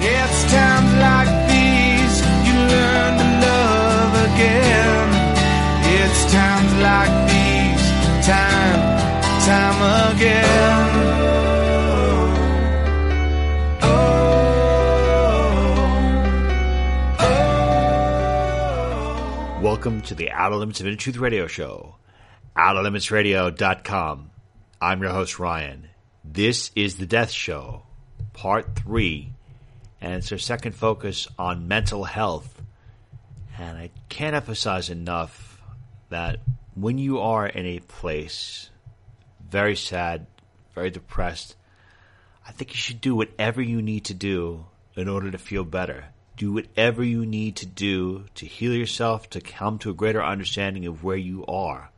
It's times like these you learn to love again. It's times like these, time, time again. Welcome to the Outer Limits of Inner Truth Radio Show. OuterLimitsRadio.com. I'm your host, Ryan. This is The Death Show, Part 3, and it's our second focus on mental health. And I can't emphasize enough that when you are in a place very sad, very depressed, I think you should do whatever you need to do in order to feel better do whatever you need to do to heal yourself, to come to a greater understanding of where you are.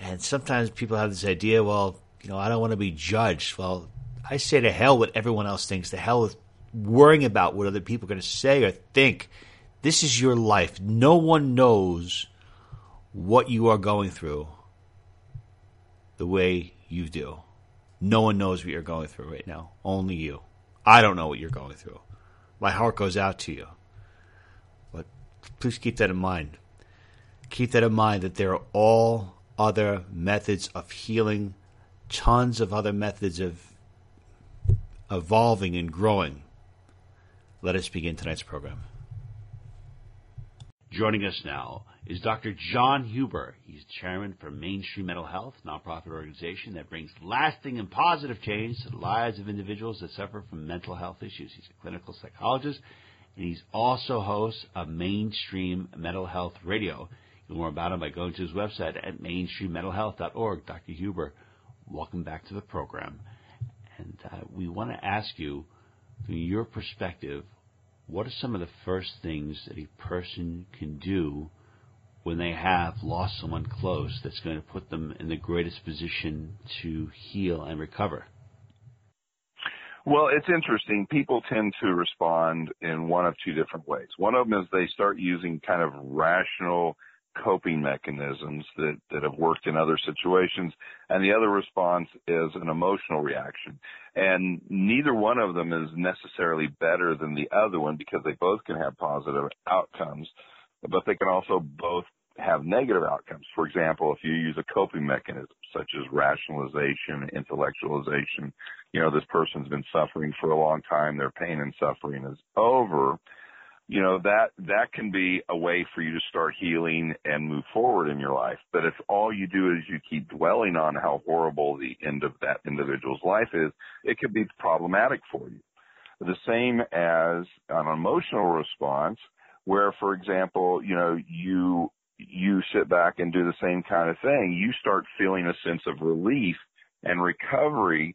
And sometimes people have this idea, well, you know, I don't want to be judged. Well, I say to hell what everyone else thinks, to hell with worrying about what other people are going to say or think. This is your life. No one knows what you are going through the way you do. No one knows what you're going through right now. Only you. I don't know what you're going through my heart goes out to you. But please keep that in mind. Keep that in mind that there are all other methods of healing, tons of other methods of evolving and growing. Let us begin tonight's program. Joining us now is Dr. John Huber. He's chairman for Mainstream Mental Health, a nonprofit organization that brings lasting and positive change to the lives of individuals that suffer from mental health issues. He's a clinical psychologist, and he's also host of Mainstream Mental Health Radio. You know more about him by going to his website at mainstreammentalhealth.org. Dr. Huber, welcome back to the program. And uh, we want to ask you, from your perspective, what are some of the first things that a person can do when they have lost someone close that's going to put them in the greatest position to heal and recover? Well, it's interesting. People tend to respond in one of two different ways. One of them is they start using kind of rational coping mechanisms that, that have worked in other situations. And the other response is an emotional reaction. And neither one of them is necessarily better than the other one because they both can have positive outcomes, but they can also both have negative outcomes. For example, if you use a coping mechanism such as rationalization, intellectualization, you know, this person's been suffering for a long time, their pain and suffering is over you know that that can be a way for you to start healing and move forward in your life. But if all you do is you keep dwelling on how horrible the end of that individual's life is it could be problematic for you. The same as an emotional response where for example you know you you sit back and do the same kind of thing. You start feeling a sense of relief and recovery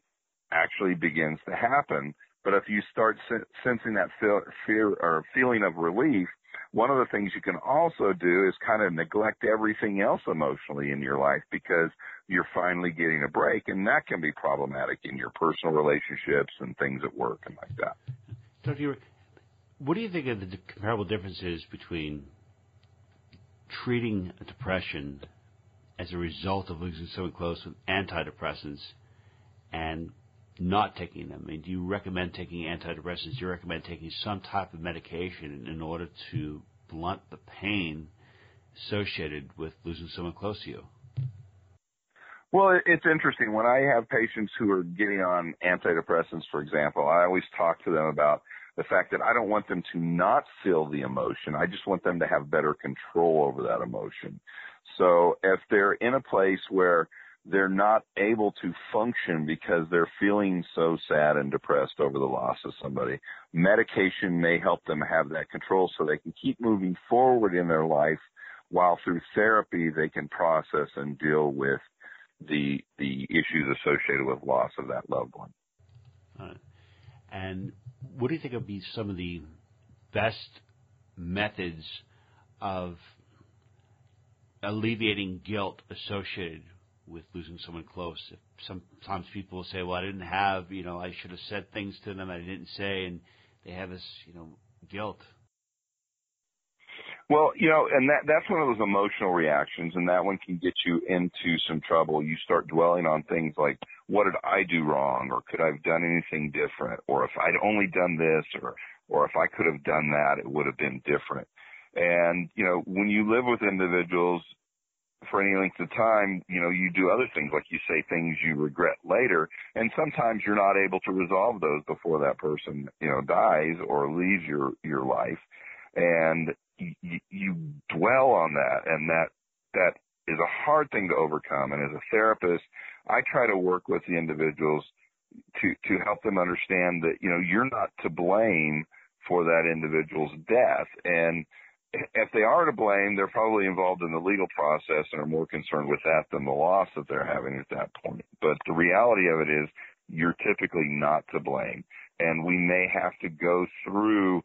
actually begins to happen but if you start sensing that fear or feeling of relief, one of the things you can also do is kind of neglect everything else emotionally in your life because you're finally getting a break, and that can be problematic in your personal relationships and things at work and like that. Dr. What do you think of the comparable differences between treating depression as a result of losing someone close with antidepressants and not taking them? I mean, do you recommend taking antidepressants? Do you recommend taking some type of medication in order to blunt the pain associated with losing someone close to you? Well, it's interesting. When I have patients who are getting on antidepressants, for example, I always talk to them about the fact that I don't want them to not feel the emotion. I just want them to have better control over that emotion. So if they're in a place where they're not able to function because they're feeling so sad and depressed over the loss of somebody. Medication may help them have that control so they can keep moving forward in their life while through therapy they can process and deal with the the issues associated with loss of that loved one. And what do you think would be some of the best methods of alleviating guilt associated with losing someone close. Sometimes people say, "Well, I didn't have, you know, I should have said things to them I didn't say," and they have this, you know, guilt. Well, you know, and that that's one of those emotional reactions, and that one can get you into some trouble. You start dwelling on things like, "What did I do wrong?" or "Could I have done anything different?" or "If I'd only done this," or "or if I could have done that, it would have been different." And you know, when you live with individuals for any length of time, you know, you do other things, like you say things you regret later, and sometimes you're not able to resolve those before that person, you know, dies or leaves your your life, and you, you dwell on that, and that that is a hard thing to overcome. And as a therapist, I try to work with the individuals to to help them understand that you know you're not to blame for that individual's death, and if they are to blame, they're probably involved in the legal process and are more concerned with that than the loss that they're having at that point. But the reality of it is you're typically not to blame. And we may have to go through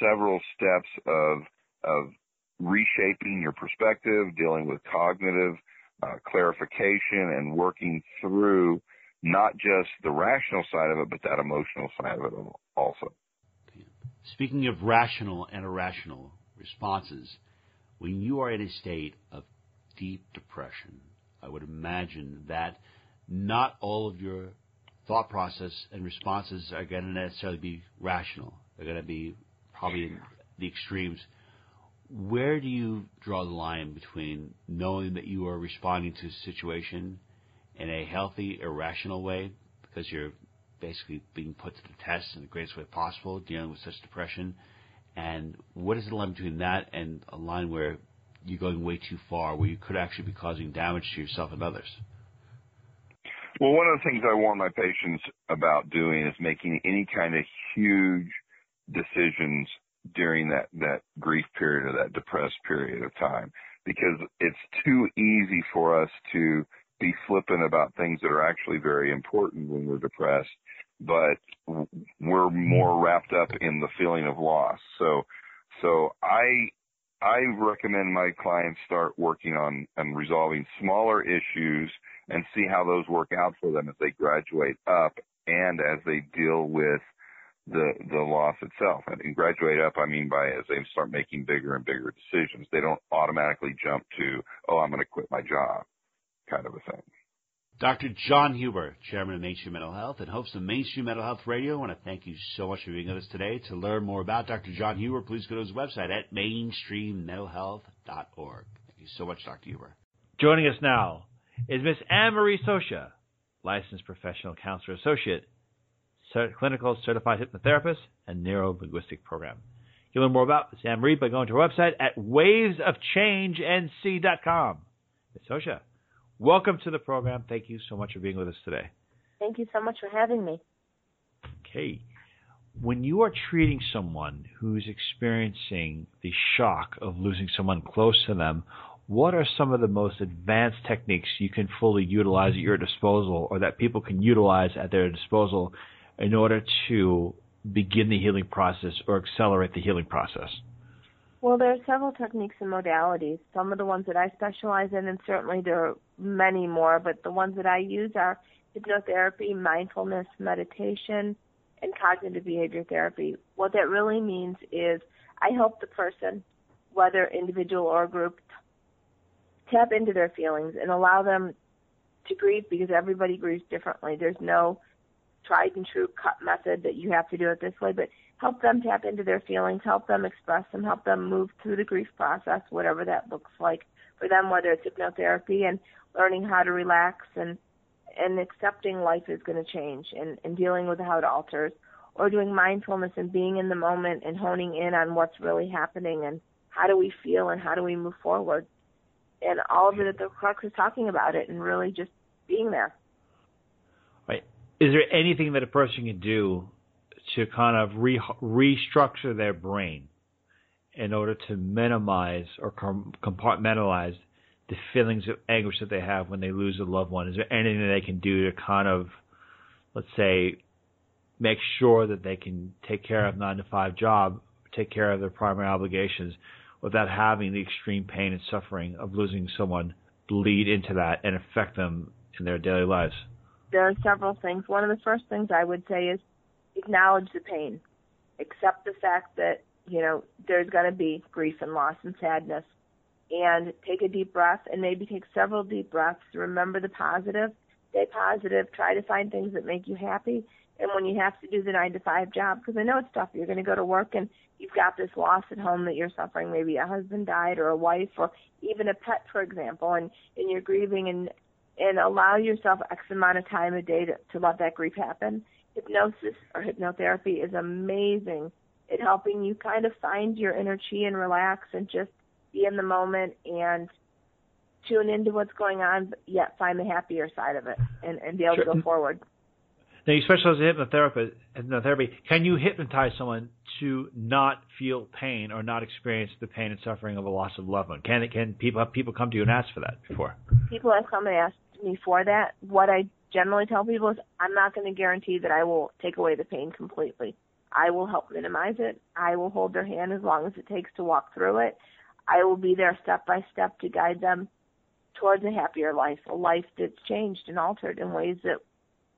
several steps of, of reshaping your perspective, dealing with cognitive uh, clarification and working through not just the rational side of it, but that emotional side of it also. Speaking of rational and irrational, responses. When you are in a state of deep depression, I would imagine that not all of your thought process and responses are going to necessarily be rational. They're going to be probably in the extremes. Where do you draw the line between knowing that you are responding to a situation in a healthy, irrational way because you're basically being put to the test in the greatest way possible, dealing with such depression, and what is the line between that and a line where you're going way too far, where you could actually be causing damage to yourself and others? Well, one of the things I warn my patients about doing is making any kind of huge decisions during that, that grief period or that depressed period of time because it's too easy for us to be flippant about things that are actually very important when we're depressed but we're more wrapped up in the feeling of loss. So, so I, I recommend my clients start working on and resolving smaller issues and see how those work out for them as they graduate up and as they deal with the the loss itself. And graduate up, I mean by as they start making bigger and bigger decisions. They don't automatically jump to, oh, I'm going to quit my job, kind of a thing. Dr. John Huber, Chairman of Mainstream Mental Health and host of Mainstream Mental Health Radio. I want to thank you so much for being with us today. To learn more about Dr. John Huber, please go to his website at mainstreammentalhealth.org. Thank you so much, Dr. Huber. Joining us now is Miss Anne Marie Socha, licensed professional counselor associate, clinical certified hypnotherapist, and neuro-linguistic program. You can learn more about Miss Anne Marie by going to her website at wavesofchangenc.com. Miss Socha, Welcome to the program. Thank you so much for being with us today. Thank you so much for having me. Okay. When you are treating someone who's experiencing the shock of losing someone close to them, what are some of the most advanced techniques you can fully utilize at your disposal or that people can utilize at their disposal in order to begin the healing process or accelerate the healing process? Well, there are several techniques and modalities. Some of the ones that I specialize in, and certainly there are many more, but the ones that I use are hypnotherapy, mindfulness, meditation, and cognitive behavior therapy. What that really means is I help the person, whether individual or group, tap into their feelings and allow them to grieve because everybody grieves differently. There's no tried and true cut method that you have to do it this way, but help them tap into their feelings, help them express them, help them move through the grief process, whatever that looks like for them, whether it's hypnotherapy and learning how to relax and and accepting life is going to change and, and dealing with how it alters, or doing mindfulness and being in the moment and honing in on what's really happening and how do we feel and how do we move forward. And all of it at the crux is talking about it and really just being there. Right. Is there anything that a person can do to kind of re- restructure their brain in order to minimize or com- compartmentalize the feelings of anguish that they have when they lose a loved one? Is there anything that they can do to kind of, let's say, make sure that they can take care of nine to five job, take care of their primary obligations without having the extreme pain and suffering of losing someone lead into that and affect them in their daily lives? There are several things. One of the first things I would say is acknowledge the pain. Accept the fact that, you know, there's going to be grief and loss and sadness. And take a deep breath and maybe take several deep breaths. Remember the positive. Stay positive. Try to find things that make you happy. And when you have to do the nine to five job, because I know it's tough, you're going to go to work and you've got this loss at home that you're suffering. Maybe a husband died or a wife or even a pet, for example, and, and you're grieving and, and allow yourself X amount of time a day to, to let that grief happen. Hypnosis or hypnotherapy is amazing at helping you kind of find your inner chi and relax and just be in the moment and tune into what's going on, but yet find the happier side of it and, and be able sure. to go forward. Now, you specialize in hypnotherapy. Hypnotherapy. Can you hypnotize someone to not feel pain or not experience the pain and suffering of a loss of loved one? Can? Can people have people come to you and ask for that before? People have come and asked me for that. What I generally tell people is, I'm not going to guarantee that I will take away the pain completely. I will help minimize it. I will hold their hand as long as it takes to walk through it. I will be there step by step to guide them towards a happier life, a life that's changed and altered in ways that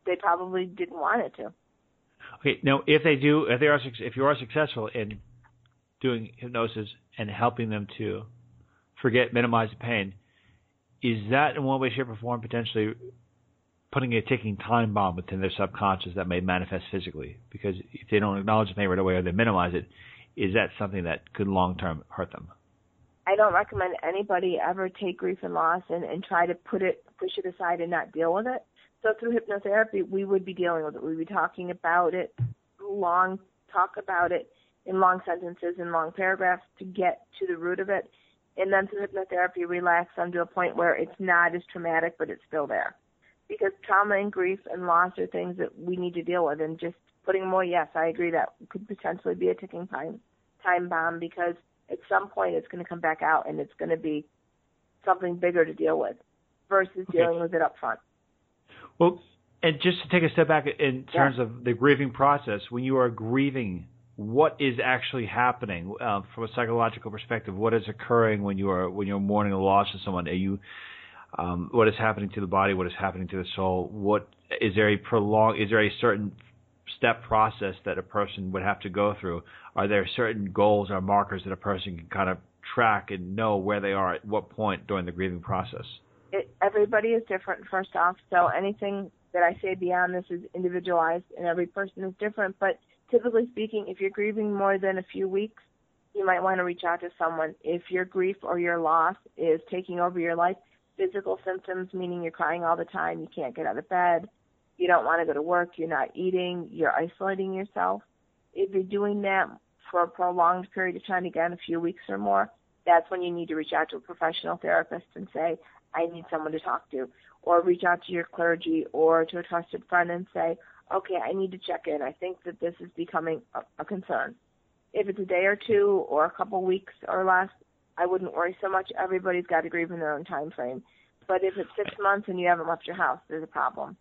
they probably didn't want it to. Okay, now if they do, if they are, if you are successful in doing hypnosis and helping them to forget, minimize the pain, is that in one way, shape, or form potentially putting a ticking time bomb within their subconscious that may manifest physically? Because if they don't acknowledge the pain right away or they minimize it, is that something that could long term hurt them? I don't recommend anybody ever take grief and loss and, and try to put it push it aside and not deal with it. So through hypnotherapy, we would be dealing with it. We'd be talking about it, long talk about it in long sentences and long paragraphs to get to the root of it. And then through hypnotherapy, relax them to a point where it's not as traumatic, but it's still there. Because trauma and grief and loss are things that we need to deal with. And just putting more, yes, I agree that could potentially be a ticking time time bomb because at some point it's going to come back out and it's going to be something bigger to deal with versus okay. dealing with it up front. Well, and just to take a step back in terms yeah. of the grieving process, when you are grieving, what is actually happening uh, from a psychological perspective? What is occurring when you are when you're mourning the loss of someone? Are you um, what is happening to the body? What is happening to the soul? What is there a prolonged? Is there a certain step process that a person would have to go through? Are there certain goals or markers that a person can kind of track and know where they are at what point during the grieving process? it, everybody is different first off so anything that i say beyond this is individualized and every person is different but typically speaking if you're grieving more than a few weeks you might want to reach out to someone if your grief or your loss is taking over your life physical symptoms meaning you're crying all the time you can't get out of bed you don't want to go to work you're not eating you're isolating yourself if you're doing that for a prolonged period of time again a few weeks or more that's when you need to reach out to a professional therapist and say, I need someone to talk to, or reach out to your clergy or to a trusted friend and say, okay, I need to check in. I think that this is becoming a, a concern. If it's a day or two or a couple weeks or less, I wouldn't worry so much. Everybody's got to grieve in their own time frame. But if it's six months and you haven't left your house, there's a problem.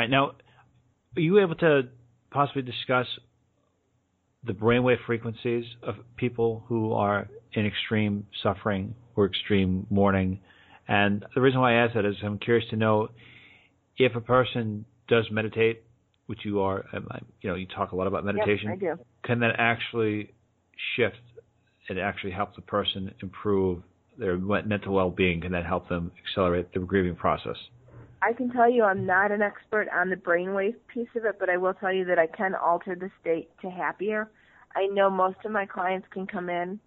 All right. Now, are you able to possibly discuss the brainwave frequencies of people who are in extreme suffering or extreme mourning and the reason why I ask that is I'm curious to know if a person does meditate, which you are, um, you know, you talk a lot about meditation. Yep, I do. Can that actually shift and actually help the person improve their mental well-being? Can that help them accelerate the grieving process? I can tell you I'm not an expert on the brainwave piece of it, but I will tell you that I can alter the state to happier. I know most of my clients can come in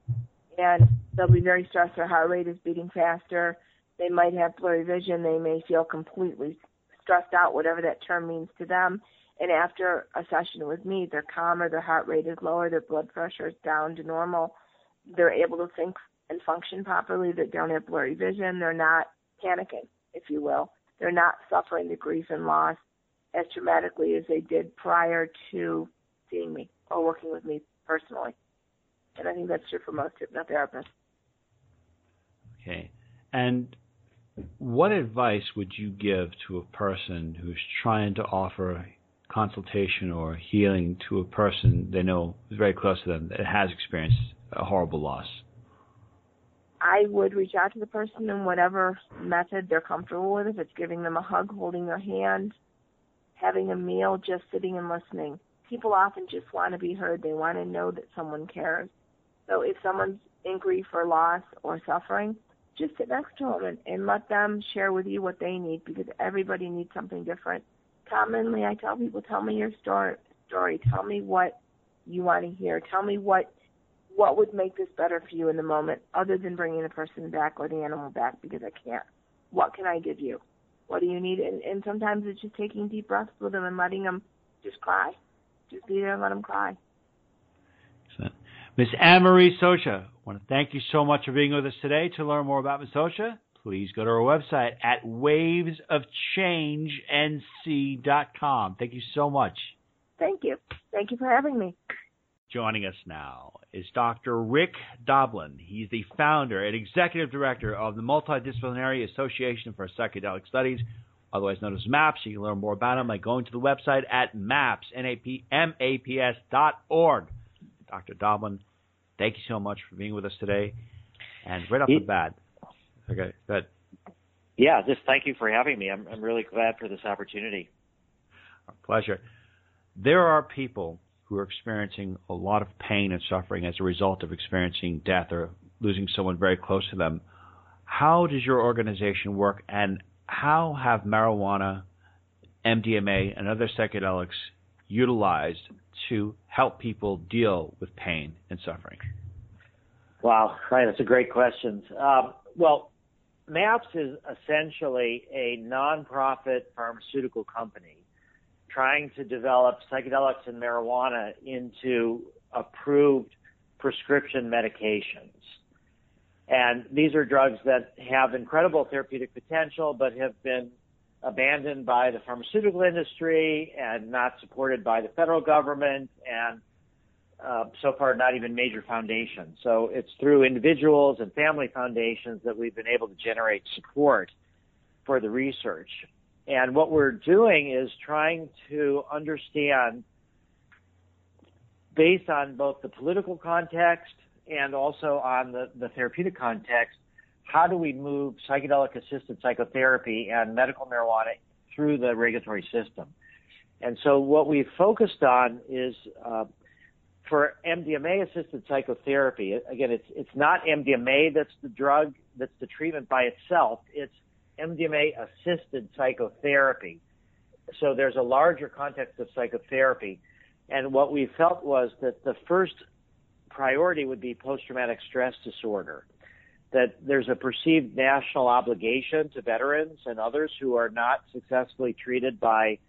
and they'll be very stressed. Their heart rate is beating faster. They might have blurry vision. They may feel completely stressed out, whatever that term means to them. And after a session with me, they're calmer, their heart rate is lower, their blood pressure is down to normal. They're able to think and function properly. They don't have blurry vision. They're not panicking, if you will. They're not suffering the grief and loss as dramatically as they did prior to seeing me or working with me personally. And I think that's true for most hypnotherapists. Okay. And what advice would you give to a person who's trying to offer consultation or healing to a person they know is very close to them that has experienced a horrible loss? I would reach out to the person in whatever method they're comfortable with. If it's giving them a hug, holding their hand, having a meal, just sitting and listening. People often just want to be heard. They want to know that someone cares. So if someone's in grief or loss or suffering, just sit next to them and, and let them share with you what they need because everybody needs something different. Commonly, I tell people, tell me your story. Story. Tell me what you want to hear. Tell me what what would make this better for you in the moment other than bringing the person back or the animal back because I can't. What can I give you? What do you need? And, and sometimes it's just taking deep breaths with them and letting them just cry. Just be there and let them cry. Excellent. Miss Anne-Marie Socha, I want to thank you so much for being with us today. To learn more about Miss Socha, please go to our website at wavesofchangenc.com. Thank you so much. Thank you. Thank you for having me. Joining us now is Dr. Rick Doblin. He's the founder and executive director of the Multidisciplinary Association for Psychedelic Studies, otherwise known as MAPS. You can learn more about him by going to the website at MAPS, M-A-P-S dot org. Dr. Doblin, thank you so much for being with us today. And right off the bat, okay, good. Yeah, just thank you for having me. I'm, I'm really glad for this opportunity. Our pleasure. There are people who are experiencing a lot of pain and suffering as a result of experiencing death or losing someone very close to them. How does your organization work, and how have marijuana, MDMA, and other psychedelics utilized to help people deal with pain and suffering? Wow, right, that's a great question. Um, well, MAPS is essentially a nonprofit pharmaceutical company trying to develop psychedelics and marijuana into approved prescription medications. And these are drugs that have incredible therapeutic potential, but have been abandoned by the pharmaceutical industry and not supported by the federal government and uh, so far not even major foundations. So it's through individuals and family foundations that we've been able to generate support for the research. And what we're doing is trying to understand, based on both the political context and also on the, the therapeutic context, how do we move psychedelic assisted psychotherapy and medical marijuana through the regulatory system? And so what we've focused on is uh, for MDMA assisted psychotherapy. Again, it's it's not MDMA that's the drug that's the treatment by itself. It's MDMA assisted psychotherapy. So there's a larger context of psychotherapy. And what we felt was that the first priority would be post traumatic stress disorder. That there's a perceived national obligation to veterans and others who are not successfully treated by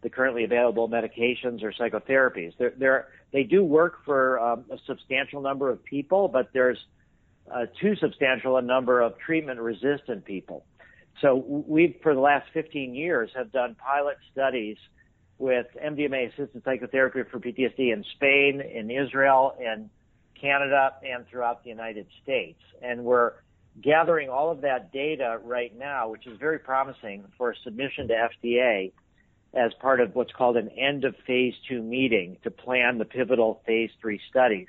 the currently available medications or psychotherapies. They're, they're, they do work for um, a substantial number of people, but there's uh, too substantial a number of treatment resistant people. So we've, for the last 15 years, have done pilot studies with MDMA assisted psychotherapy for PTSD in Spain, in Israel, in Canada, and throughout the United States. And we're gathering all of that data right now, which is very promising for submission to FDA as part of what's called an end of phase two meeting to plan the pivotal phase three studies.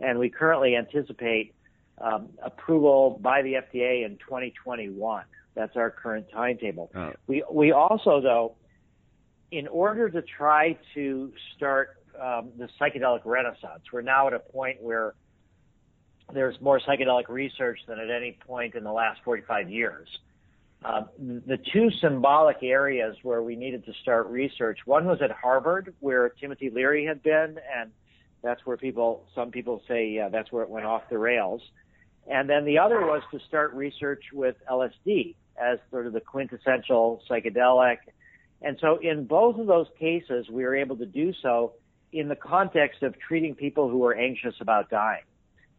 And we currently anticipate um, approval by the FDA in 2021. That's our current timetable. Oh. We we also though, in order to try to start um, the psychedelic renaissance, we're now at a point where there's more psychedelic research than at any point in the last 45 years. Uh, the two symbolic areas where we needed to start research, one was at Harvard, where Timothy Leary had been, and that's where people, some people say, yeah, that's where it went off the rails. And then the other was to start research with LSD as sort of the quintessential psychedelic. And so in both of those cases, we were able to do so in the context of treating people who were anxious about dying,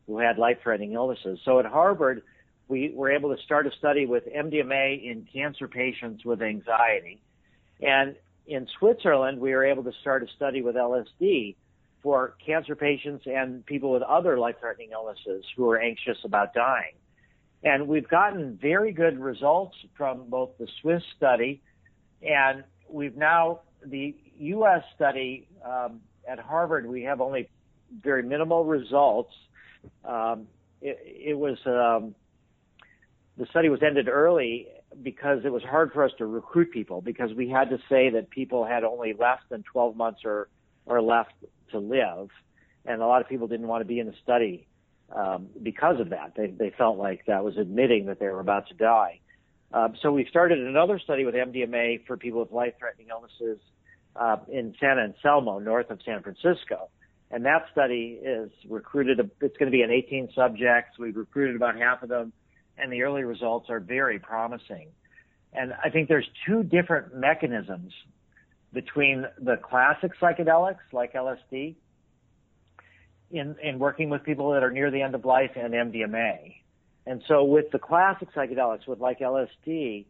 who had life-threatening illnesses. So at Harvard, we were able to start a study with MDMA in cancer patients with anxiety. And in Switzerland, we were able to start a study with LSD for cancer patients and people with other life-threatening illnesses who are anxious about dying. And we've gotten very good results from both the Swiss study and we've now, the U.S. study um, at Harvard, we have only very minimal results. Um, it, it, was um, the study was ended early because it was hard for us to recruit people because we had to say that people had only less than 12 months or or left to live, and a lot of people didn't want to be in the study um, because of that. They they felt like that was admitting that they were about to die. Um, so we started another study with MDMA for people with life-threatening illnesses uh, in San Anselmo, north of San Francisco. And that study is recruited, it's going to be in 18 subjects. We've recruited about half of them, and the early results are very promising. And I think there's two different mechanisms between the classic psychedelics like LSD in, in working with people that are near the end of life and MDMA. And so with the classic psychedelics, with like LSD,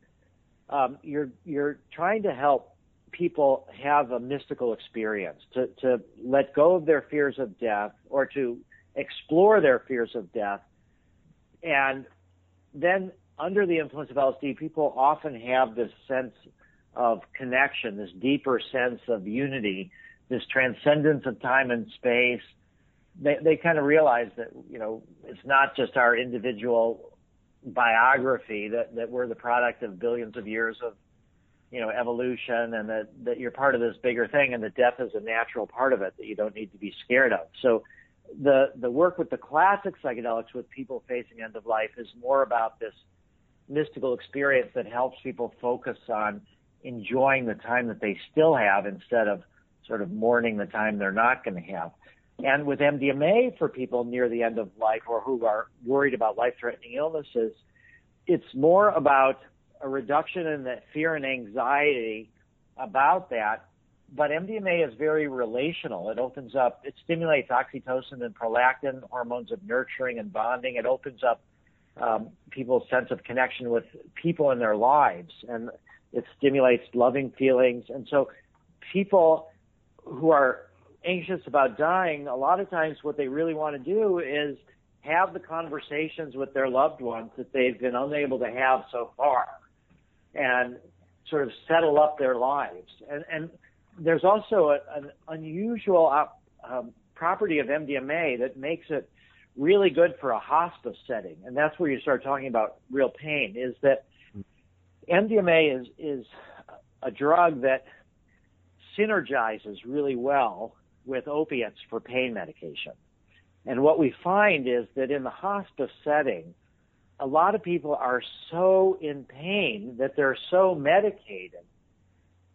um, you're you're trying to help people have a mystical experience, to to let go of their fears of death, or to explore their fears of death, and then under the influence of LSD, people often have this sense of connection, this deeper sense of unity, this transcendence of time and space, they they kind of realize that you know it's not just our individual biography that that we're the product of billions of years of you know evolution and that that you're part of this bigger thing and that death is a natural part of it that you don't need to be scared of. So the the work with the classic psychedelics with people facing end of life is more about this mystical experience that helps people focus on enjoying the time that they still have instead of sort of mourning the time they're not going to have and with MDMA for people near the end of life or who are worried about life threatening illnesses, it's more about a reduction in the fear and anxiety about that. But MDMA is very relational. It opens up, it stimulates oxytocin and prolactin, hormones of nurturing and bonding. It opens up um, people's sense of connection with people in their lives and it stimulates loving feelings. And so people who are anxious about dying, a lot of times what they really want to do is have the conversations with their loved ones that they've been unable to have so far and sort of settle up their lives. And, and there's also a, an unusual op, um, property of MDMA that makes it really good for a hospice setting. And that's where you start talking about real pain is that MDMA is, is a drug that synergizes really well with opiates for pain medication. And what we find is that in the hospice setting, a lot of people are so in pain that they're so medicated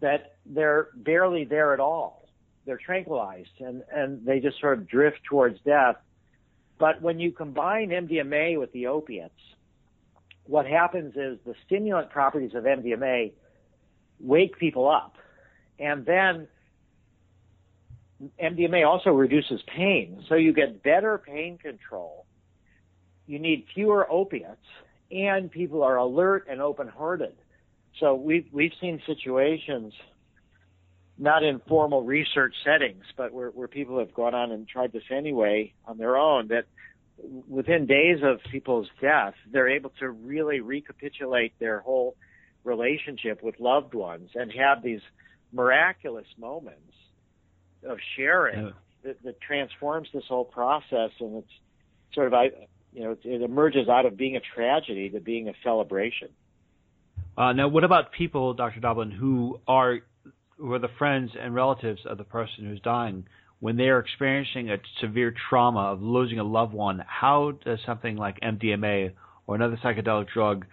that they're barely there at all. They're tranquilized and, and they just sort of drift towards death. But when you combine MDMA with the opiates, what happens is the stimulant properties of MDMA wake people up. And then MDMA also reduces pain, so you get better pain control. You need fewer opiates, and people are alert and open-hearted. So we've we've seen situations, not in formal research settings, but where where people have gone on and tried this anyway on their own. That within days of people's death, they're able to really recapitulate their whole relationship with loved ones and have these miraculous moments of sharing yeah. that, that transforms this whole process, and it's sort of I, you know, it emerges out of being a tragedy to being a celebration. Uh, now, what about people, Dr. Doblin, who are who are the friends and relatives of the person who's dying? When they are experiencing a severe trauma of losing a loved one, how does something like MDMA or another psychedelic drug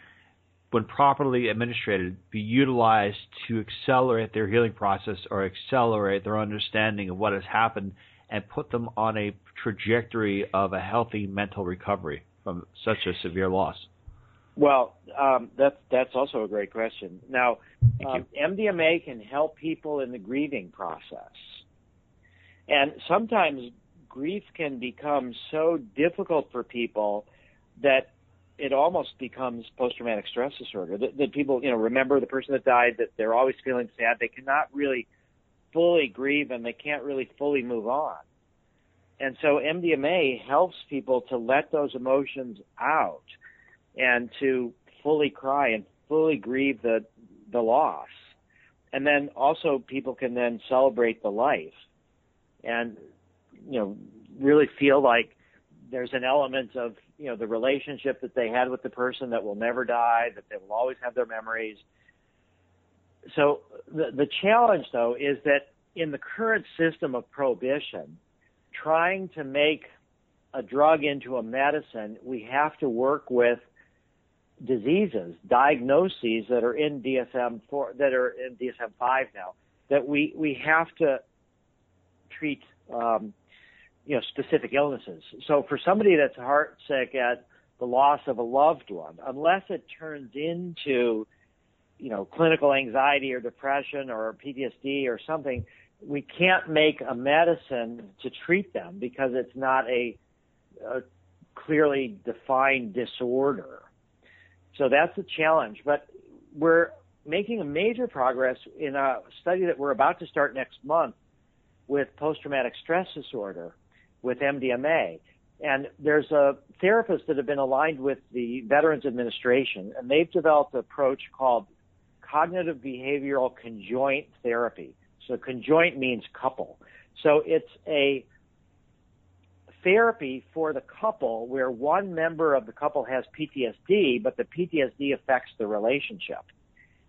when properly administered, be utilized to accelerate their healing process or accelerate their understanding of what has happened and put them on a trajectory of a healthy mental recovery from such a severe loss? Well, um, that's that's also a great question. Now, um, MDMA can help people in the grieving process, and sometimes grief can become so difficult for people that it almost becomes post-traumatic stress disorder. That, that people, you know, remember the person that died, that they're always feeling sad. They cannot really fully grieve and they can't really fully move on. And so MDMA helps people to let those emotions out and to fully cry and fully grieve the, the loss. and then also people can then celebrate the life and you know really feel like there's an element of you know the relationship that they had with the person that will never die that they will always have their memories. So the the challenge though is that in the current system of prohibition trying to make a drug into a medicine we have to work with diseases, diagnoses that are in DSM four that are in DSM five now that we we have to treat um, you know specific illnesses. So for somebody that's heart sick at the loss of a loved one, unless it turns into you know clinical anxiety or depression or PTSD or something, we can't make a medicine to treat them because it's not a, a clearly defined disorder. So that's the challenge, but we're making a major progress in a study that we're about to start next month with post-traumatic stress disorder with MDMA. And there's a therapist that have been aligned with the Veterans Administration, and they've developed an approach called cognitive behavioral conjoint therapy. So conjoint means couple. So it's a therapy for the couple where one member of the couple has PTSD, but the PTSD affects the relationship.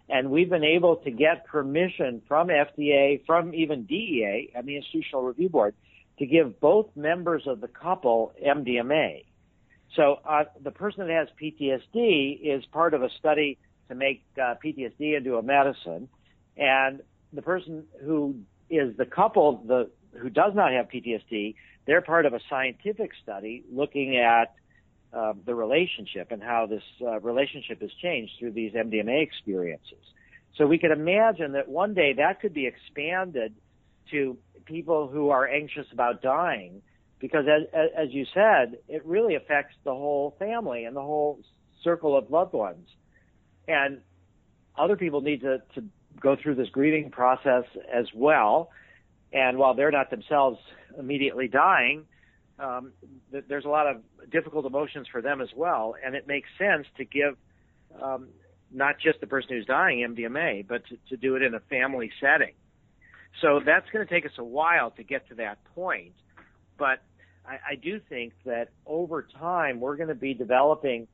And we've been able to get permission from FDA, from even DEA and the Institutional Review Board to give both members of the couple MDMA. So uh, the person that has PTSD is part of a study to make uh, PTSD into a medicine, and the person who is the couple, the who does not have PTSD, they're part of a scientific study looking at uh, the relationship and how this uh, relationship has changed through these MDMA experiences. So we could imagine that one day that could be expanded to people who are anxious about dying, because as, as you said, it really affects the whole family and the whole circle of loved ones. And other people need to, to go through this grieving process as well. And while they're not themselves immediately dying, um, th- there's a lot of difficult emotions for them as well. And it makes sense to give um, not just the person who's dying MDMA, but to, to do it in a family setting. So that's going to take us a while to get to that point. But I, I do think that over time we're going to be developing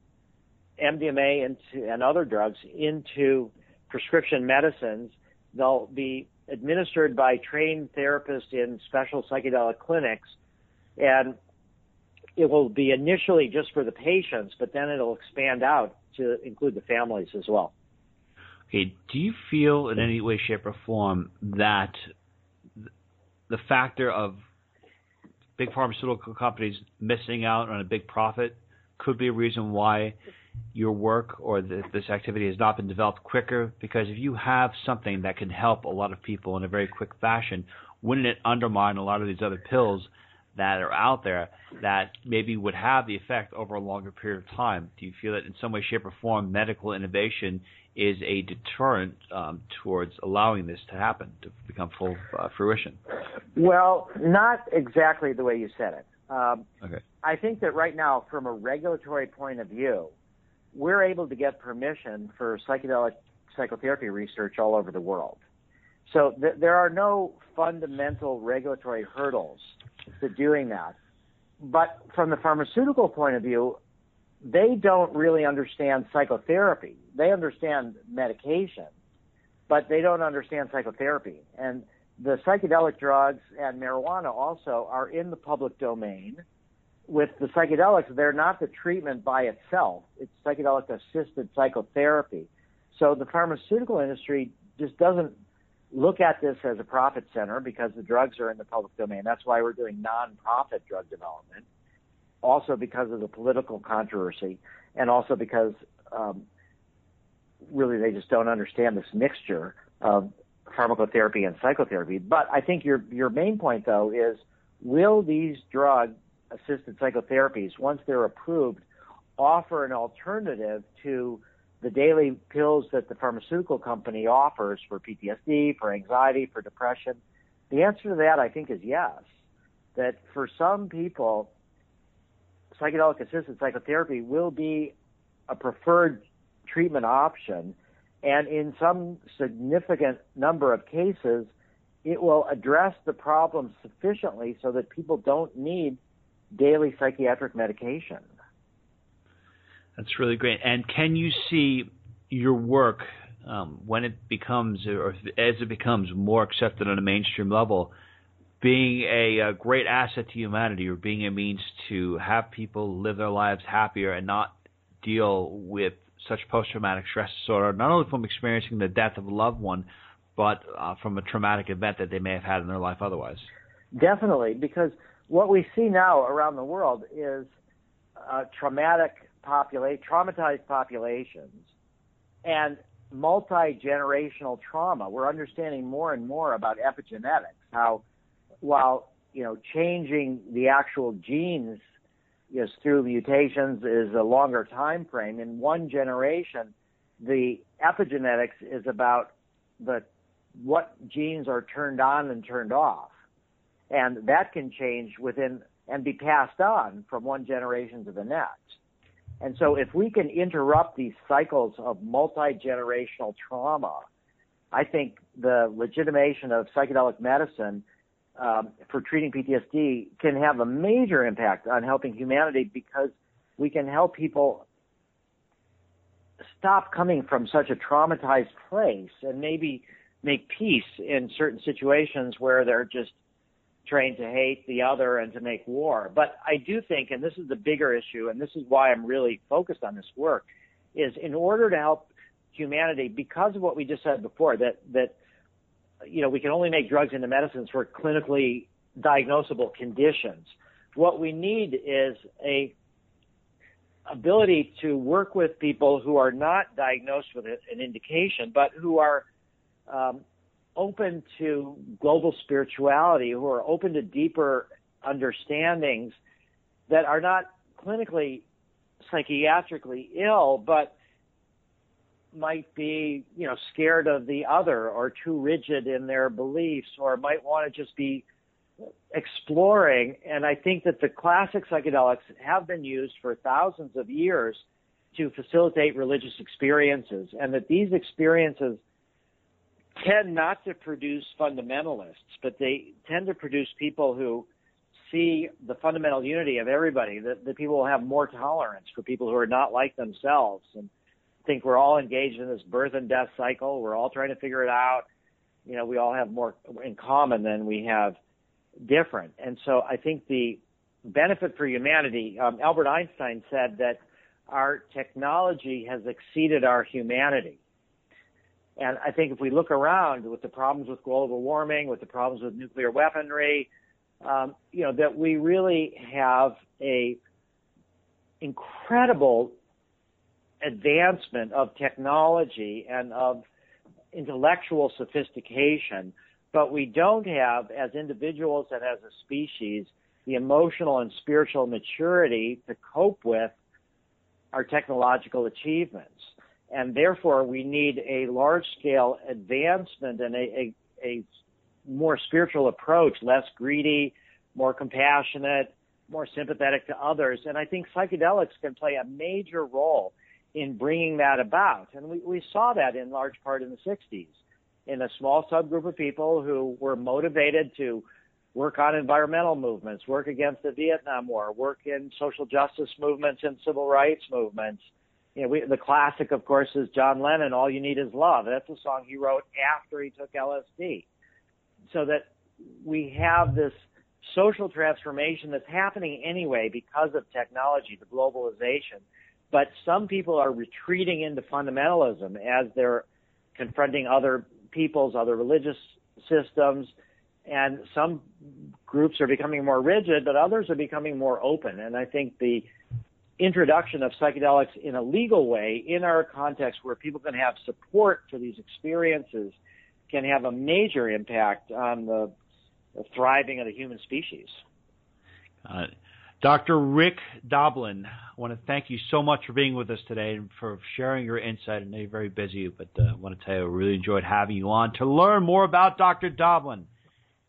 MDMA into, and other drugs into prescription medicines. They'll be administered by trained therapists in special psychedelic clinics, and it will be initially just for the patients, but then it'll expand out to include the families as well. Okay, do you feel in any way, shape, or form that the factor of big pharmaceutical companies missing out on a big profit could be a reason why your work or the, this activity has not been developed quicker? Because if you have something that can help a lot of people in a very quick fashion, wouldn't it undermine a lot of these other pills that are out there that maybe would have the effect over a longer period of time? Do you feel that in some way, shape, or form, medical innovation is a deterrent um, towards allowing this to happen, to become full uh, fruition? Well, not exactly the way you said it. Um, okay. I think that right now, from a regulatory point of view, we're able to get permission for psychedelic psychotherapy research all over the world. So th- there are no fundamental regulatory hurdles to doing that. But from the pharmaceutical point of view, they don't really understand psychotherapy. They understand medication, but they don't understand psychotherapy. And the psychedelic drugs and marijuana also are in the public domain with the psychedelics, they're not the treatment by itself. It's psychedelic assisted psychotherapy. So the pharmaceutical industry just doesn't look at this as a profit center because the drugs are in the public domain. That's why we're doing non-profit drug development. Also because of the political controversy and also because um, really they just don't understand this mixture of pharmacotherapy and psychotherapy. But I think your your main point though is will these drug assisted psychotherapies, once they're approved, offer an alternative to the daily pills that the pharmaceutical company offers for PTSD, for anxiety, for depression? The answer to that, I think, is yes. That for some people, psychedelic assisted psychotherapy will be a preferred treatment option And in some significant number of cases, it will address the problem sufficiently so that people don't need daily psychiatric medication. That's really great. And can you see your work um, when it becomes, or as it becomes more accepted on a mainstream level, being a, a, great asset to humanity or being a means to have people live their lives happier and not deal with such post-traumatic stress disorder, not only from experiencing the death of a loved one, but uh, from a traumatic event that they may have had in their life otherwise. Definitely, because what we see now around the world is uh, traumatic populate traumatized populations and multi-generational trauma. We're understanding more and more about epigenetics, how while you know changing the actual genes is through mutations is a longer time frame. In one generation, the epigenetics is about the what genes are turned on and turned off, and that can change within and be passed on from one generation to the next. And so, if we can interrupt these cycles of multi generational trauma, I think the legitimation of psychedelic medicine um, for treating PTSD can have a major impact on helping humanity because we can help people stop coming from such a traumatized place and maybe make peace in certain situations where they're just trained to hate the other and to make war. But I do think, and this is the bigger issue, and this is why I'm really focused on this work, is in order to help humanity, because of what we just said before, that that you know, we can only make drugs into medicines for clinically diagnosable conditions. What we need is a ability to work with people who are not diagnosed with an indication, but who are um, open to global spirituality, who are open to deeper understandings that are not clinically psychiatrically ill, but might be, you know, scared of the other or too rigid in their beliefs or might want to just be exploring. And I think that the classic psychedelics have been used for thousands of years to facilitate religious experiences and that these experiences tend not to produce fundamentalists, but they tend to produce people who see the fundamental unity of everybody, that, that people will have more tolerance for people who are not like themselves. And think we're all engaged in this birth and death cycle. We're all trying to figure it out. You know, we all have more in common than we have different. And so I think the benefit for humanity, um, Albert Einstein said that our technology has exceeded our humanity. And I think if we look around with the problems with global warming, with the problems with nuclear weaponry, um, you know, that we really have a incredible advancement of technology and of intellectual sophistication, but we don't have, as individuals and as a species, the emotional and spiritual maturity to cope with our technological achievements. And therefore, we need a large scale advancement and a, a, a more spiritual approach, less greedy, more compassionate, more sympathetic to others. And I think psychedelics can play a major role in bringing that about. And we, we saw that in large part in the 60s in a small subgroup of people who were motivated to work on environmental movements, work against the Vietnam War, work in social justice movements and civil rights movements. You know, we, the classic, of course, is John Lennon, All You Need Is Love. That's a song he wrote after he took LSD. So that we have this social transformation that's happening anyway because of technology, the globalization but some people are retreating into fundamentalism as they're confronting other peoples, other religious systems, and some groups are becoming more rigid, but others are becoming more open. And I think the introduction of psychedelics in a legal way in our context where people can have support for these experiences can have a major impact on the, the thriving of the human species. Uh, Dr. Rick Doblin, I want to thank you so much for being with us today and for sharing your insight. I know you're very busy, but uh, I want to tell you I really enjoyed having you on. To learn more about Dr. Doblin,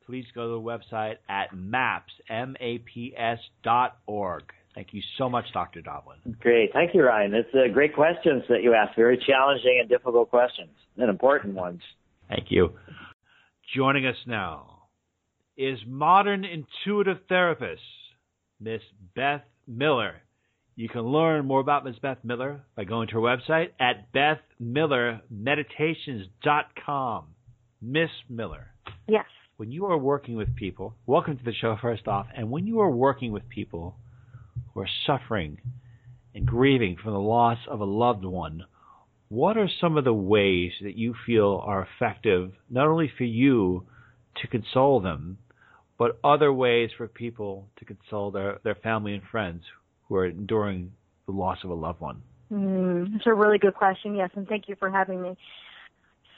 please go to the website at maps, M-A-P-S dot org. Thank you so much, Dr. Doblin. Great. Thank you, Ryan. It's uh, great questions that you asked. Very challenging and difficult questions and important ones. Thank you. Joining us now is modern intuitive therapist, Miss Beth Miller. You can learn more about Ms. Beth Miller by going to her website at bethmillermeditations.com. Miss Miller. Yes. When you are working with people, welcome to the show first off, and when you are working with people who are suffering and grieving from the loss of a loved one, what are some of the ways that you feel are effective, not only for you to console them, but other ways for people to console their, their family and friends who are enduring the loss of a loved one? Mm, it's a really good question, yes, and thank you for having me.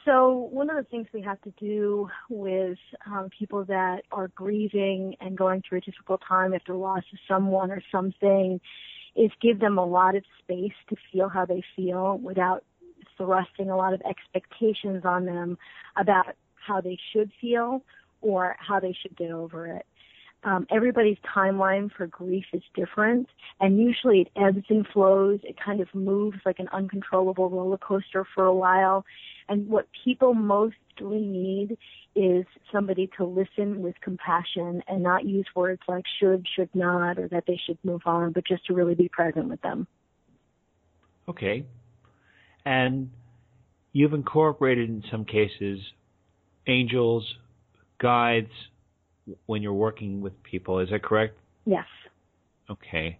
So, one of the things we have to do with um, people that are grieving and going through a difficult time after loss of someone or something is give them a lot of space to feel how they feel without thrusting a lot of expectations on them about how they should feel or how they should get over it um, everybody's timeline for grief is different, and usually it ebbs and flows. It kind of moves like an uncontrollable roller coaster for a while. And what people mostly need is somebody to listen with compassion and not use words like should, should not, or that they should move on, but just to really be present with them. Okay. And you've incorporated in some cases angels, guides, when you're working with people. Is that correct? Yes. Okay.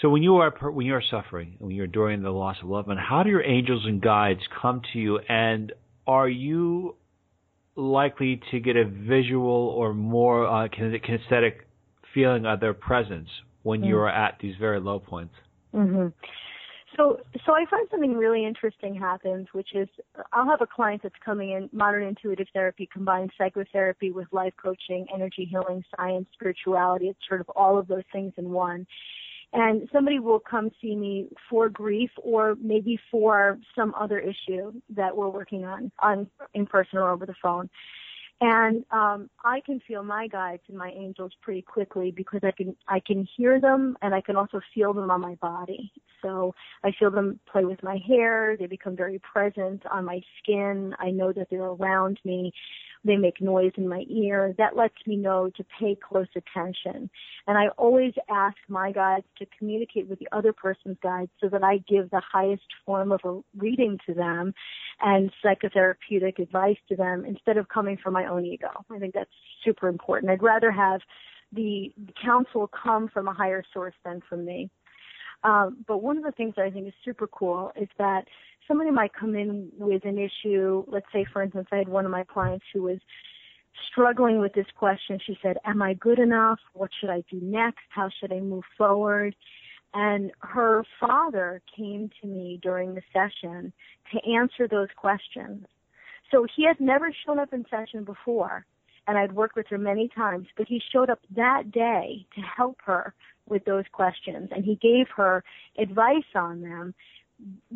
So when you are when you are suffering, when you're enduring the loss of loved one, how do your angels and guides come to you, and are you likely to get a visual or more uh, kinesthetic feeling of their presence when mm-hmm. you are at these very low points? Mm-hmm. So, so I find something really interesting happens, which is I'll have a client that's coming in. Modern intuitive therapy combines psychotherapy with life coaching, energy healing, science, spirituality. It's sort of all of those things in one. And somebody will come see me for grief or maybe for some other issue that we're working on, on in person or over the phone. And um, I can feel my guides and my angels pretty quickly because I can I can hear them and I can also feel them on my body. So I feel them play with my hair. They become very present on my skin. I know that they're around me they make noise in my ear. That lets me know to pay close attention. And I always ask my guides to communicate with the other person's guides so that I give the highest form of a reading to them and psychotherapeutic advice to them instead of coming from my own ego. I think that's super important. I'd rather have the counsel come from a higher source than from me. Um, but one of the things that I think is super cool is that somebody might come in with an issue. Let's say, for instance, I had one of my clients who was struggling with this question. She said, Am I good enough? What should I do next? How should I move forward? And her father came to me during the session to answer those questions. So he had never shown up in session before, and I'd worked with her many times, but he showed up that day to help her with those questions, and he gave her advice on them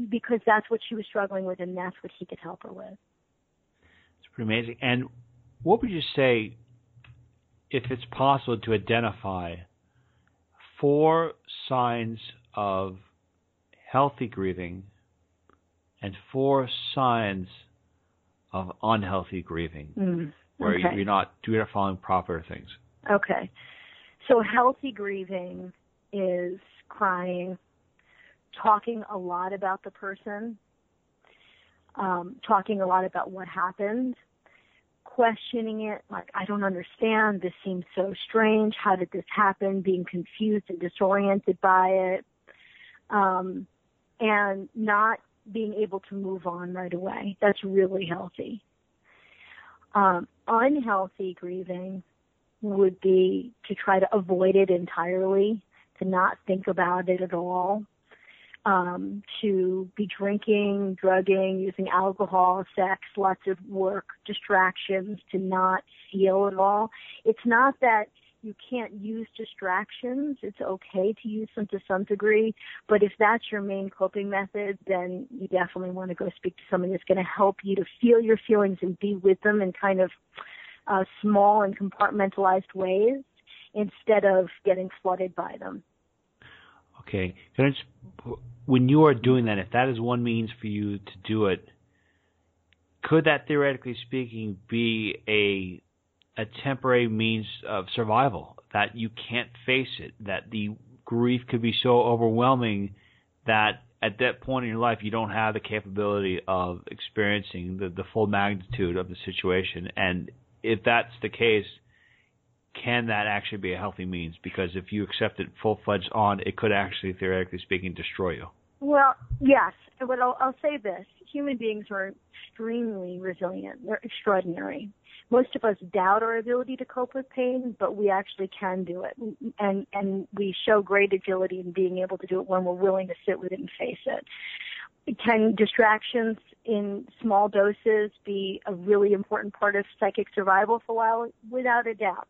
because that's what she was struggling with and that's what he could help her with. It's pretty amazing. And what would you say if it's possible to identify four signs of healthy grieving and four signs of unhealthy grieving mm, where you're not you're not following proper things. Okay. So healthy grieving is crying, talking a lot about the person, um, talking a lot about what happened, questioning it, like, I don't understand, this seems so strange, how did this happen, being confused and disoriented by it, um, and not being able to move on right away. That's really healthy. Um, unhealthy grieving would be to try to avoid it entirely, to not think about it at all, um, to be drinking, drugging, using alcohol, sex, lots of work, distractions, to not feel at all. It's not that you can't use distractions. It's okay to use them to some degree, but if that's your main coping method, then you definitely want to go speak to someone that's going to help you to feel your feelings and be with them in kind of uh, small and compartmentalized ways instead of getting flooded by them. Okay. Just, when you are doing that, if that is one means for you to do it, could that theoretically speaking be a a temporary means of survival that you can't face it that the grief could be so overwhelming that at that point in your life you don't have the capability of experiencing the, the full magnitude of the situation. And if that's the case can that actually be a healthy means? Because if you accept it full fledged on it could actually theoretically speaking destroy you. Well yes. But I'll, I'll say this. Human beings are extremely resilient. They're extraordinary most of us doubt our ability to cope with pain, but we actually can do it. And, and we show great agility in being able to do it when we're willing to sit with it and face it. Can distractions in small doses be a really important part of psychic survival for a while? Without a doubt.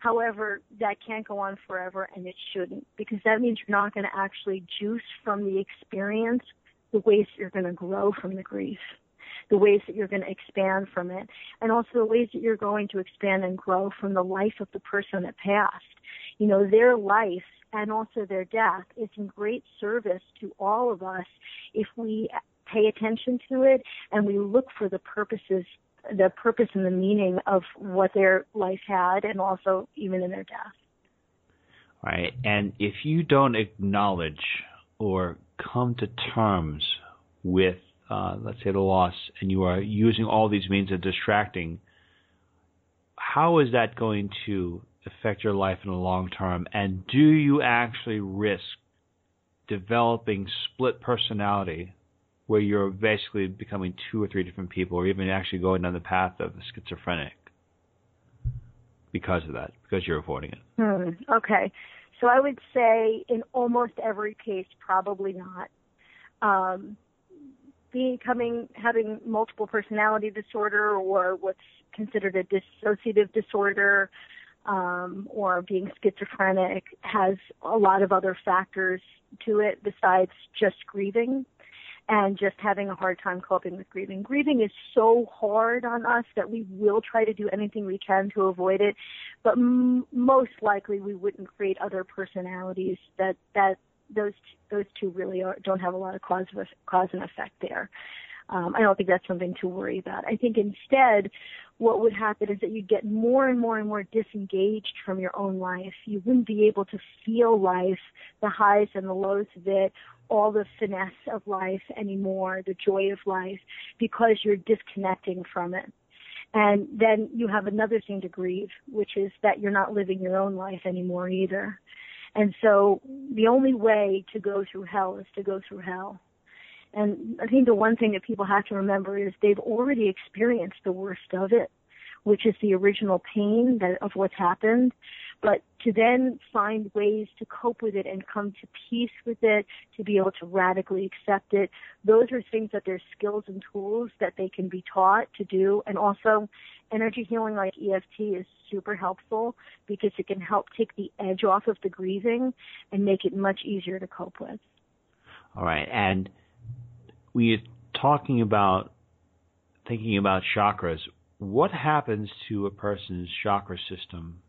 However, that can't go on forever and it shouldn't because that means you're not going to actually juice from the experience the ways you're going to grow from the grief the ways that you're going to expand from it, and also the ways that you're going to expand and grow from the life of the person that passed. You know, their life and also their death is in great service to all of us if we pay attention to it and we look for the purposes the purpose and the meaning of what their life had and also even in their death. Right. And if you don't acknowledge or come to terms with uh, let's say the loss, and you are using all these means of distracting, how is that going to affect your life in the long term? And do you actually risk developing split personality where you're basically becoming two or three different people, or even actually going down the path of a schizophrenic because of that, because you're avoiding it? Hmm. Okay. So I would say in almost every case, probably not. Um, becoming having multiple personality disorder or what's considered a dissociative disorder um, or being schizophrenic has a lot of other factors to it besides just grieving and just having a hard time coping with grieving. Grieving is so hard on us that we will try to do anything we can to avoid it, but m- most likely we wouldn't create other personalities that that those those two really are, don't have a lot of cause of, cause and effect there. Um, I don't think that's something to worry about. I think instead, what would happen is that you'd get more and more and more disengaged from your own life. You wouldn't be able to feel life, the highs and the lows of it, all the finesse of life anymore, the joy of life, because you're disconnecting from it. And then you have another thing to grieve, which is that you're not living your own life anymore either. And so the only way to go through hell is to go through hell. And I think the one thing that people have to remember is they've already experienced the worst of it, which is the original pain that, of what's happened. But to then find ways to cope with it and come to peace with it, to be able to radically accept it, those are things that there's skills and tools that they can be taught to do. And also energy healing like EFT is super helpful because it can help take the edge off of the grieving and make it much easier to cope with. All right. And we are talking about thinking about chakras. What happens to a person's chakra system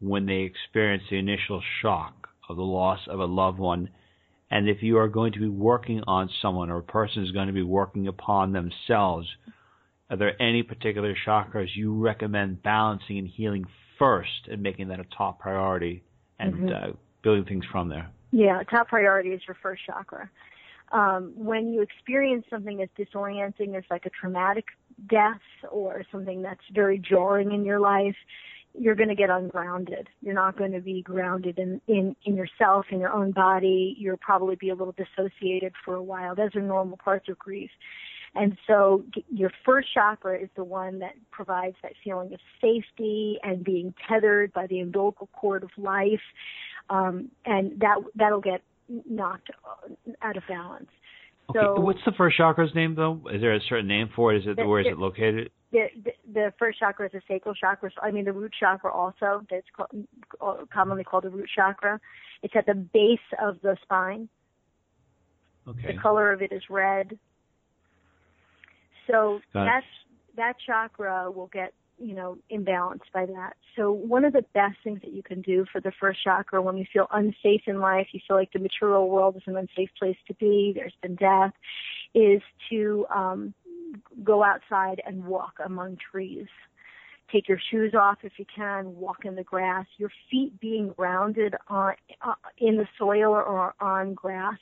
when they experience the initial shock of the loss of a loved one? And if you are going to be working on someone or a person is going to be working upon themselves, are there any particular chakras you recommend balancing and healing first and making that a top priority and mm-hmm. uh, building things from there? Yeah, top priority is your first chakra. Um, when you experience something as disorienting as like a traumatic death or something that's very jarring in your life, you're going to get ungrounded. You're not going to be grounded in, in, in yourself, in your own body. You'll probably be a little dissociated for a while. Those are normal parts of grief. And so your first chakra is the one that provides that feeling of safety and being tethered by the umbilical cord of life. Um, and that, that'll get knocked out of balance. Okay. So, What's the first chakra's name though? Is there a certain name for it? Is it the, where is it located? The, the, the first chakra is the sacral chakra. I mean the root chakra also. That's called, uh, commonly called the root chakra. It's at the base of the spine. Okay. The color of it is red. So that that chakra will get you know, imbalanced by that. So one of the best things that you can do for the first chakra when you feel unsafe in life, you feel like the material world is an unsafe place to be, there's been death, is to um, go outside and walk among trees. Take your shoes off if you can, walk in the grass. Your feet being grounded on, uh, in the soil or on grass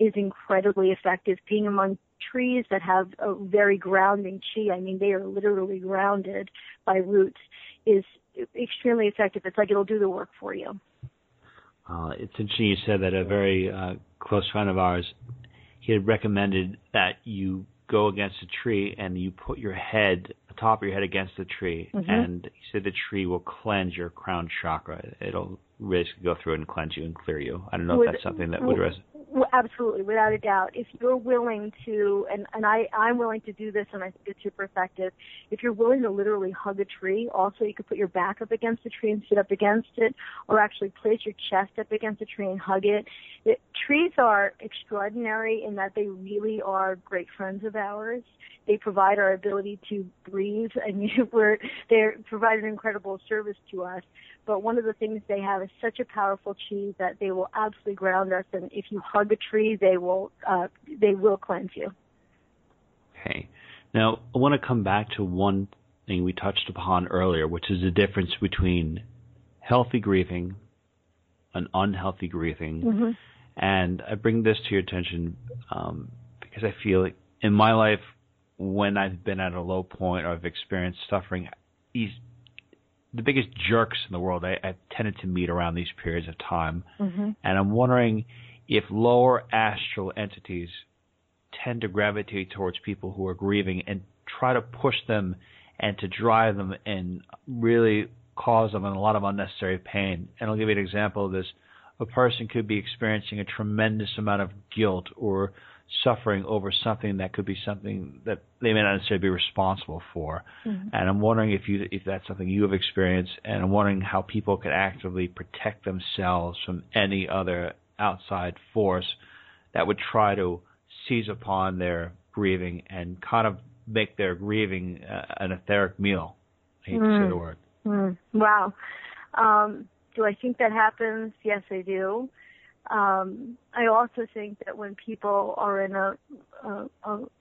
is incredibly effective. Being among trees that have a very grounding chi, I mean, they are literally grounded by roots, is extremely effective. It's like it'll do the work for you. Uh, it's interesting you said that a very uh, close friend of ours, he had recommended that you go against a tree and you put your head, the top of your head against the tree, Mhm. and he said the tree will cleanse your crown chakra. It'll basically go through and cleanse you and clear you. I don't know Would- if that's something that would resonate. Absolutely, without a doubt. If you're willing to, and, and I, I'm willing to do this, and I think it's super effective. If you're willing to literally hug a tree, also you could put your back up against the tree and sit up against it, or actually place your chest up against the tree and hug it. Trees are extraordinary in that they really are great friends of ours. They provide our ability to breathe, and we're, they provide an incredible service to us but one of the things they have is such a powerful chi that they will absolutely ground us and if you hug a tree they will uh they will cleanse you Okay. Now, I want to come back to one thing we touched upon earlier, which is the difference between healthy grieving and unhealthy grieving. mm-hmm. And I bring this to your attention um, because I feel like in my life, when I've been at a low point or I've experienced suffering, these the biggest jerks in the world I, I've tended to meet around these periods of time. Mm-hmm. And I'm wondering if lower astral entities tend to gravitate towards people who are grieving and try to push them and to drive them and really cause them a lot of unnecessary pain. And I'll give you an example of this. A person could be experiencing a tremendous amount of guilt or suffering over something that could be something that they may not necessarily be responsible for. Mhm. And I'm wondering if you if that's something you have experienced, and I'm wondering how people could actively protect themselves from any other outside force that would try to seize upon their grieving and kind of make their grieving uh, an etheric meal. I hate to say Mm. the word. Mm, wow. Um, do I think that happens? Yes, I do. Um, I also think that when people are in a, a,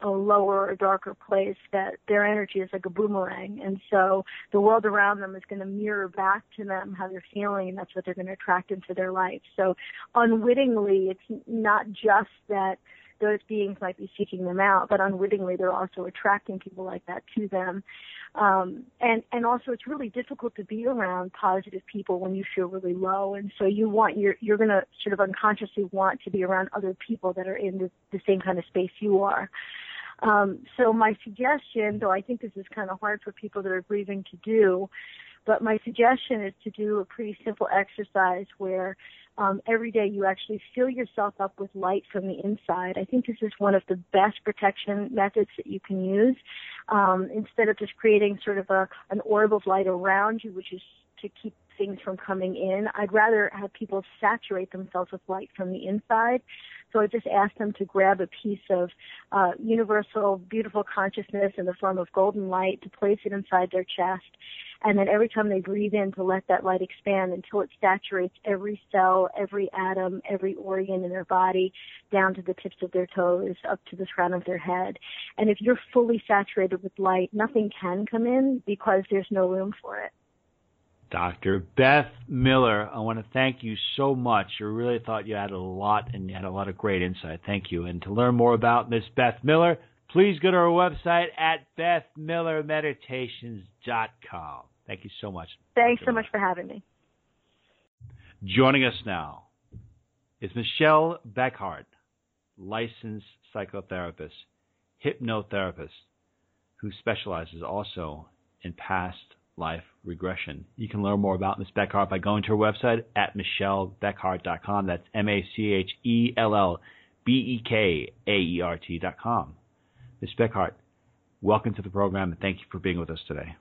a, lower or darker place, that their energy is like a boomerang, and so the world around them is going to mirror back to them how they're feeling, and that's what they're going to attract into their life. So, unwittingly, it's not just that those beings might be seeking them out, but unwittingly they're also attracting people like that to them. Um, and and also it's really difficult to be around positive people when you feel really low, and so you want you're you're going to sort of unconsciously want to be around other people that are in the, the same kind of space you are. Um, so my suggestion, though I think this is kind of hard for people that are grieving to do, but my suggestion is to do a pretty simple exercise where um, every day you actually fill yourself up with light from the inside. I think this is one of the best protection methods that you can use. Um, instead of just creating sort of a an orb of light around you, which is to keep things from coming in, I'd rather have people saturate themselves with light from the inside. So I just ask them to grab a piece of uh, universal, beautiful consciousness in the form of golden light to place it inside their chest and then every time they breathe in to let that light expand until it saturates every cell, every atom, every organ in their body, down to the tips of their toes, up to the crown of their head. And if you're fully saturated with light, nothing can come in because there's no room for it. Dr. Beth Miller, I want to thank you so much. I really thought you had a lot and you had a lot of great insight. Thank you. And to learn more about Miss Beth Miller, please go to our website at bethmillermeditations.com. Thank you so much. Thanks so much for having me. Joining us now is Michelle Bekaert, licensed psychotherapist, hypnotherapist, who specializes also in past life regression. You can learn more about Ms. Bekaert by going to her website at michellebeckhart.com. That's M A C H E L L B E K A E R T.com. Ms. Bekaert, welcome to the program and thank you for being with us today.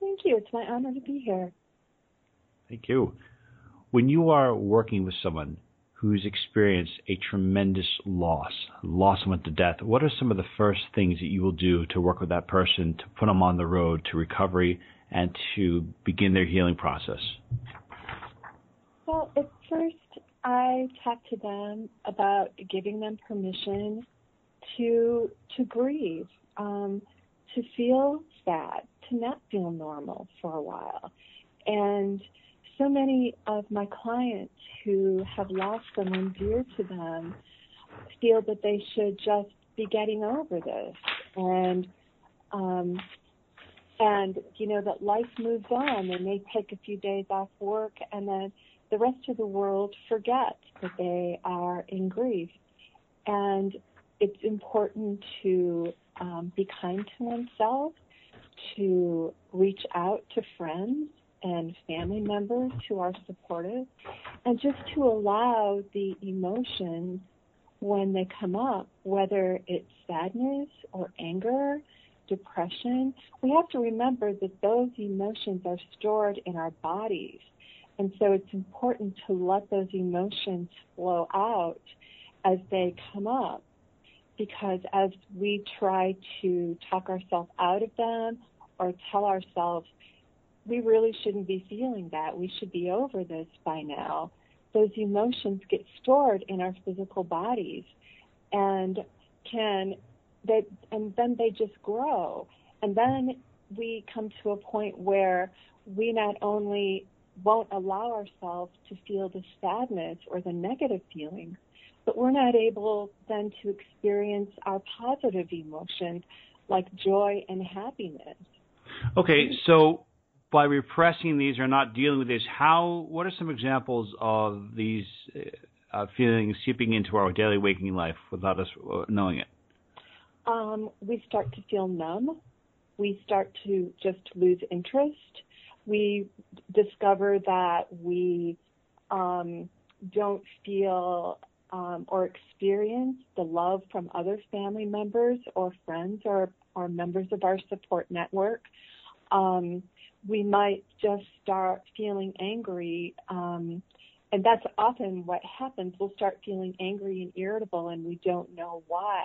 Thank you. It's my honor to be here. Thank you. When you are working with someone who's experienced a tremendous loss, lost someone to death, what are some of the first things that you will do to work with that person to put them on the road to recovery and to begin their healing process? Well, at first, I talk to them about giving them permission to to grieve, um, to feel sad, to not feel normal for a while, and so many of my clients who have lost someone dear to them feel that they should just be getting over this. And um and you know that life moves on. And they take a few days off work and then the rest of the world forgets that they are in grief. And it's important to um, be kind to oneself to reach out to friends and family members who are supportive and just to allow the emotions when they come up, whether it's sadness or anger, depression, we have to remember that those emotions are stored in our bodies. And so it's important to let those emotions flow out as they come up. Because as we try to talk ourselves out of them or tell ourselves, we really shouldn't be feeling that, we should be over this by now, those emotions get stored in our physical bodies and can they and then they just grow. And then we come to a point where we not only won't allow ourselves to feel the sadness or the negative feelings but we're not able then to experience our positive emotions like joy and happiness okay so by repressing these or not dealing with these, how? What are some examples of these uh, feelings seeping into our daily waking life without us uh, knowing it? Um, we start to feel numb. We start to just lose interest. We discover that we um, don't feel or experience the love from other family members or friends or, or members of our support network. Um, we might just start feeling angry. Um, and that's often what happens. We'll start feeling angry and irritable, and we don't know why.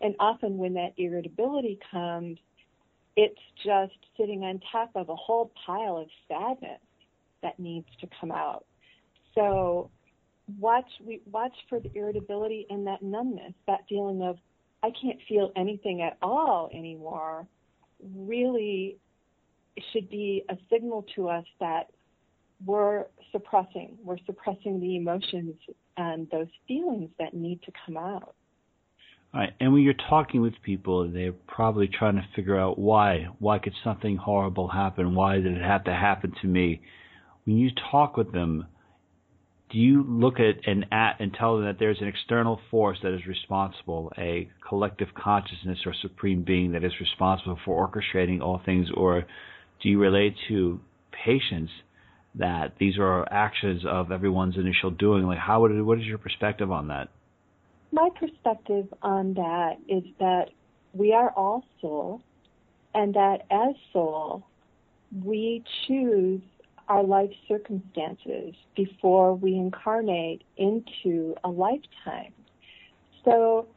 And often, when that irritability comes, it's just sitting on top of a whole pile of sadness that needs to come out. So, watch we watch for the irritability and that numbness, that feeling of I can't feel anything at all anymore. Really should be a signal to us that we're suppressing. We're suppressing the emotions and those feelings that need to come out. Right. And when you're talking with people, they're probably trying to figure out why. Why could something horrible happen? Why did it have to happen to me? When you talk with them, do you look at and at and tell them that there's an external force that is responsible, a collective consciousness or supreme being that is responsible for orchestrating all things, or do you relate to patients that these are actions of everyone's initial doing? Like, how would it, what is your perspective on that? My perspective on that is that we are all soul, and that as soul, we choose our life circumstances before we incarnate into a lifetime. So,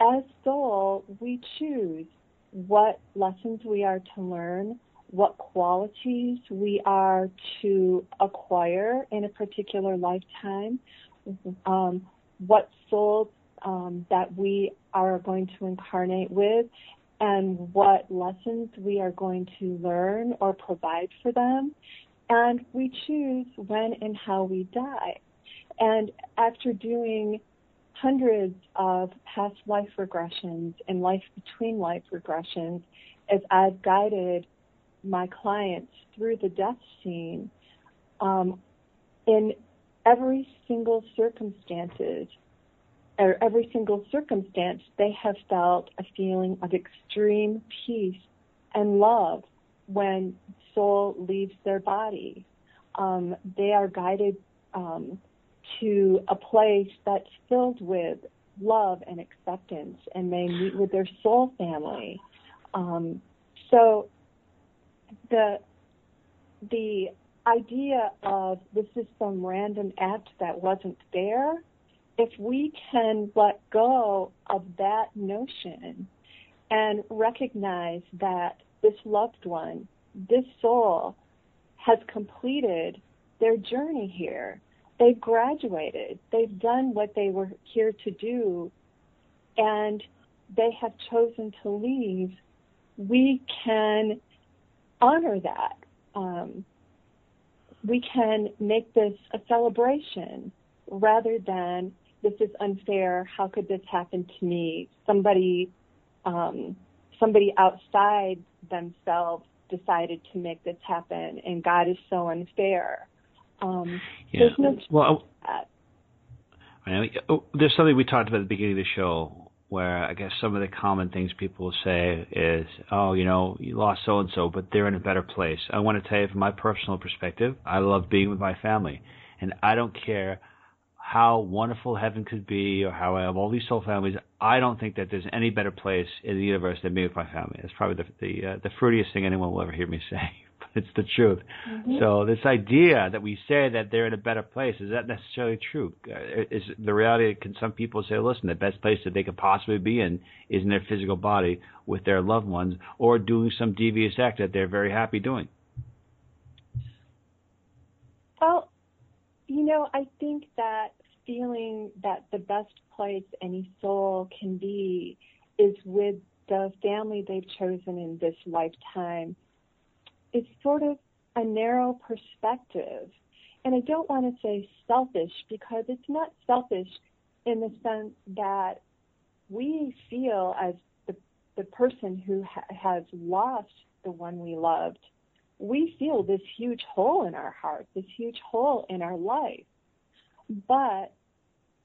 as soul, we choose what lessons we are to learn, what qualities we are to acquire in a particular lifetime, um, what souls um, that we are going to incarnate with, and what lessons we are going to learn or provide for them. And we choose when and how we die. And after doing hundreds of past life regressions and life between life regressions, as I've guided my clients through the death scene, um, in every single circumstances, or every single circumstance, they have felt a feeling of extreme peace and love when soul leaves their body. Um, they are guided um, to a place that's filled with love and acceptance, and they meet with their soul family. Um, so the the idea of this is some random act that wasn't there, if we can let go of that notion and recognize that this loved one this soul has completed their journey here. They've graduated. They've done what they were here to do, and they have chosen to leave. We can honor that. Um, we can make this a celebration rather than this is unfair. How could this happen to me? Somebody, um, somebody outside themselves decided to make this happen, and God is so unfair. Um, yeah. no well, I oh, there's something we talked about at the beginning of the show where I guess some of the common things people will say is, oh, you know, you lost so and so, but they're in a better place. I want to tell you from my personal perspective, I love being with my family. And I don't care how wonderful heaven could be or how I have all these soul families. I don't think that there's any better place in the universe than me with my family. That's probably the the, uh, the fruitiest thing anyone will ever hear me say but it's the truth. Mm-hmm. So this idea that we say that they're in a better place is that necessarily true? Uh, is the reality? Can some people say, listen, the best place that they could possibly be in is in their physical body with their loved ones, or doing some devious act that they're very happy doing? Well, you know, I think that feeling that the best place any soul can be is with the family they've chosen in this lifetime it's sort of a narrow perspective. And I don't want to say selfish because it's not selfish in the sense that we feel as the, the person who ha- has lost the one we loved, we feel this huge hole in our heart, this huge hole in our life. But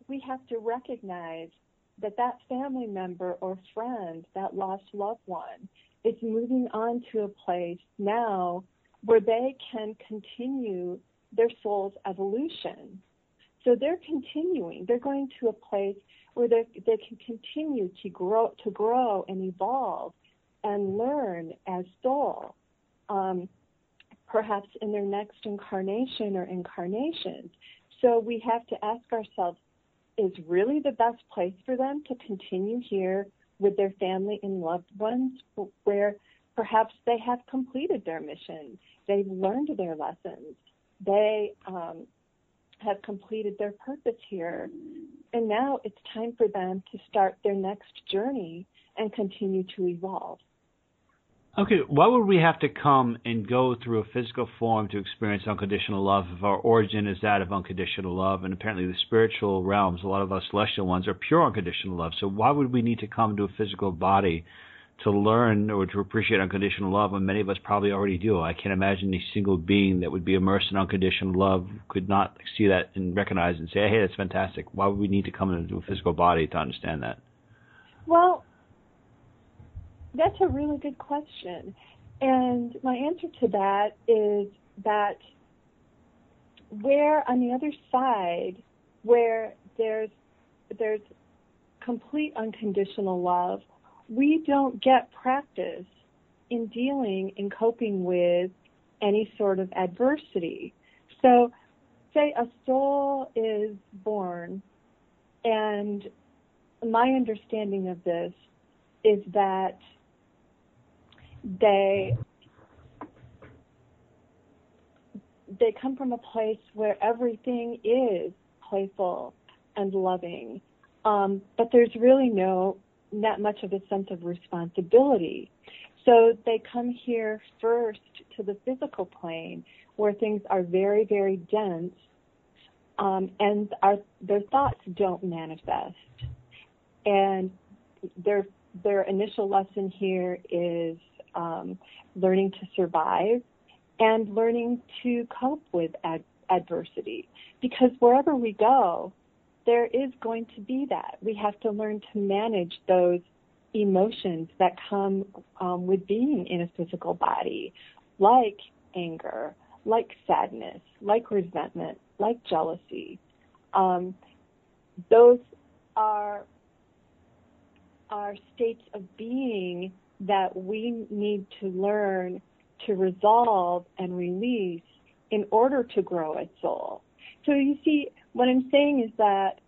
we have to recognize that that family member or friend, that lost loved one, is moving on to a place now where they can continue their soul's evolution. So they're continuing. They're going to a place where they they can continue to grow to grow and evolve and learn as soul. Um, perhaps in their next incarnation or incarnations. So we have to ask ourselves, is really the best place for them to continue here with their family and loved ones where perhaps they have completed their mission. They've learned their lessons. They um, have completed their purpose here. And now it's time for them to start their next journey and continue to evolve. Okay, why would we have to come and go through a physical form to experience unconditional love if our origin is that of unconditional love? And apparently, the spiritual realms, a lot of our celestial ones, are pure unconditional love. So, why would we need to come to a physical body to learn or to appreciate unconditional love when many of us probably already do? I can't imagine a single being that would be immersed in unconditional love could not see that and recognize and say, hey, that's fantastic. Why would we need to come into a physical body to understand that? Well, that's a really good question. And my answer to that is that where on the other side, where there's there's complete unconditional love, we don't get practice in dealing and coping with any sort of adversity. So, say a soul is born, and my understanding of this is that they they come from a place where everything is playful and loving, um, but there's really no not much of a sense of responsibility. So they come here first to the physical plane where things are very, very dense, um, and our, their thoughts don't manifest. And their their initial lesson here is um, learning to survive and learning to cope with ad- adversity. Because wherever we go, there is going to be that. We have to learn to manage those emotions that come um, with being in a physical body, like anger, like sadness, like resentment, like jealousy. Um, those are are states of being that we need to learn to resolve and release in order to grow as soul. So you see, what I'm saying is that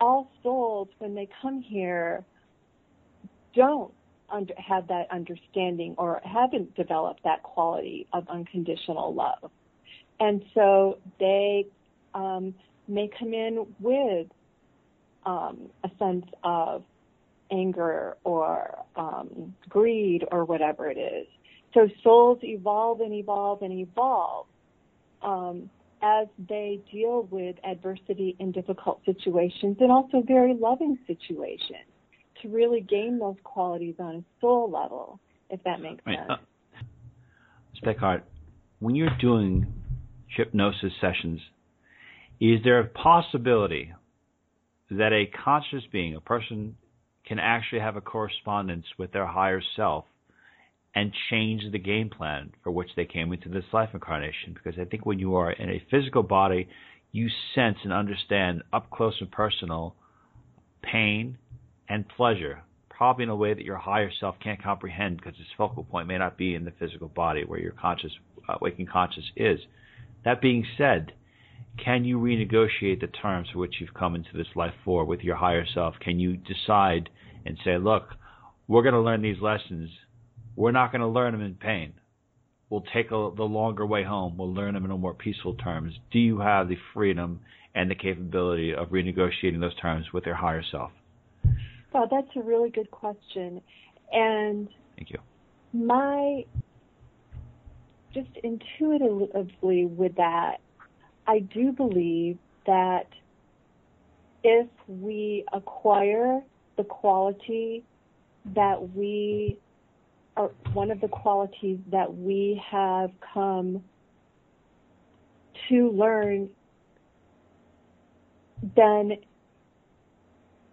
all souls, when they come here, don't under, have that understanding or haven't developed that quality of unconditional love. And so they um, may come in with um, a sense of anger or um, greed or whatever it is. So souls evolve and evolve and evolve um, as they deal with adversity and difficult situations and also very loving situations to really gain those qualities on a soul level, if that makes right. sense. Uh, Ms. when you're doing hypnosis sessions, is there a possibility that a conscious being, a person, can actually have a correspondence with their higher self and change the game plan for which they came into this life incarnation. Because I think when you are in a physical body, you sense and understand up close and personal pain and pleasure, probably in a way that your higher self can't comprehend because its focal point may not be in the physical body where your conscious, uh, waking conscious is. That being said, can you renegotiate the terms for which you've come into this life for with your higher self? Can you decide and say, look, we're going to learn these lessons we're not going to learn them in pain. We'll take a, the longer way home. We'll learn them in a more peaceful terms. Do you have the freedom and the capability of renegotiating those terms with your higher self? Well, that's a really good question. And thank you. My just intuitively with that, I do believe that if we acquire the quality that we are one of the qualities that we have come to learn, then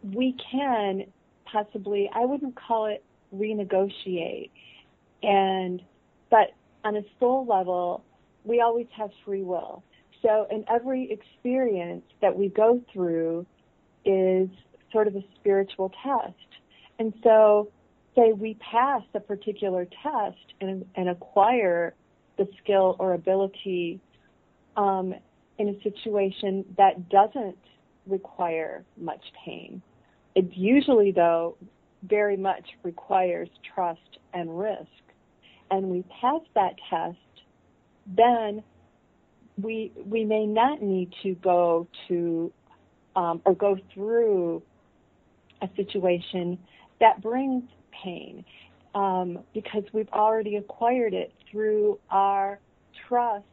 we can possibly, I wouldn't call it renegotiate. And, but on a soul level, we always have free will. So in every experience that we go through is sort of a spiritual test. And so say we pass a particular test and, and acquire the skill or ability um, in a situation that doesn't require much pain. It usually, though, very much requires trust and risk. And we pass that test, then we we may not need to go to um, or go through a situation that brings pain um, because we've already acquired it through our trust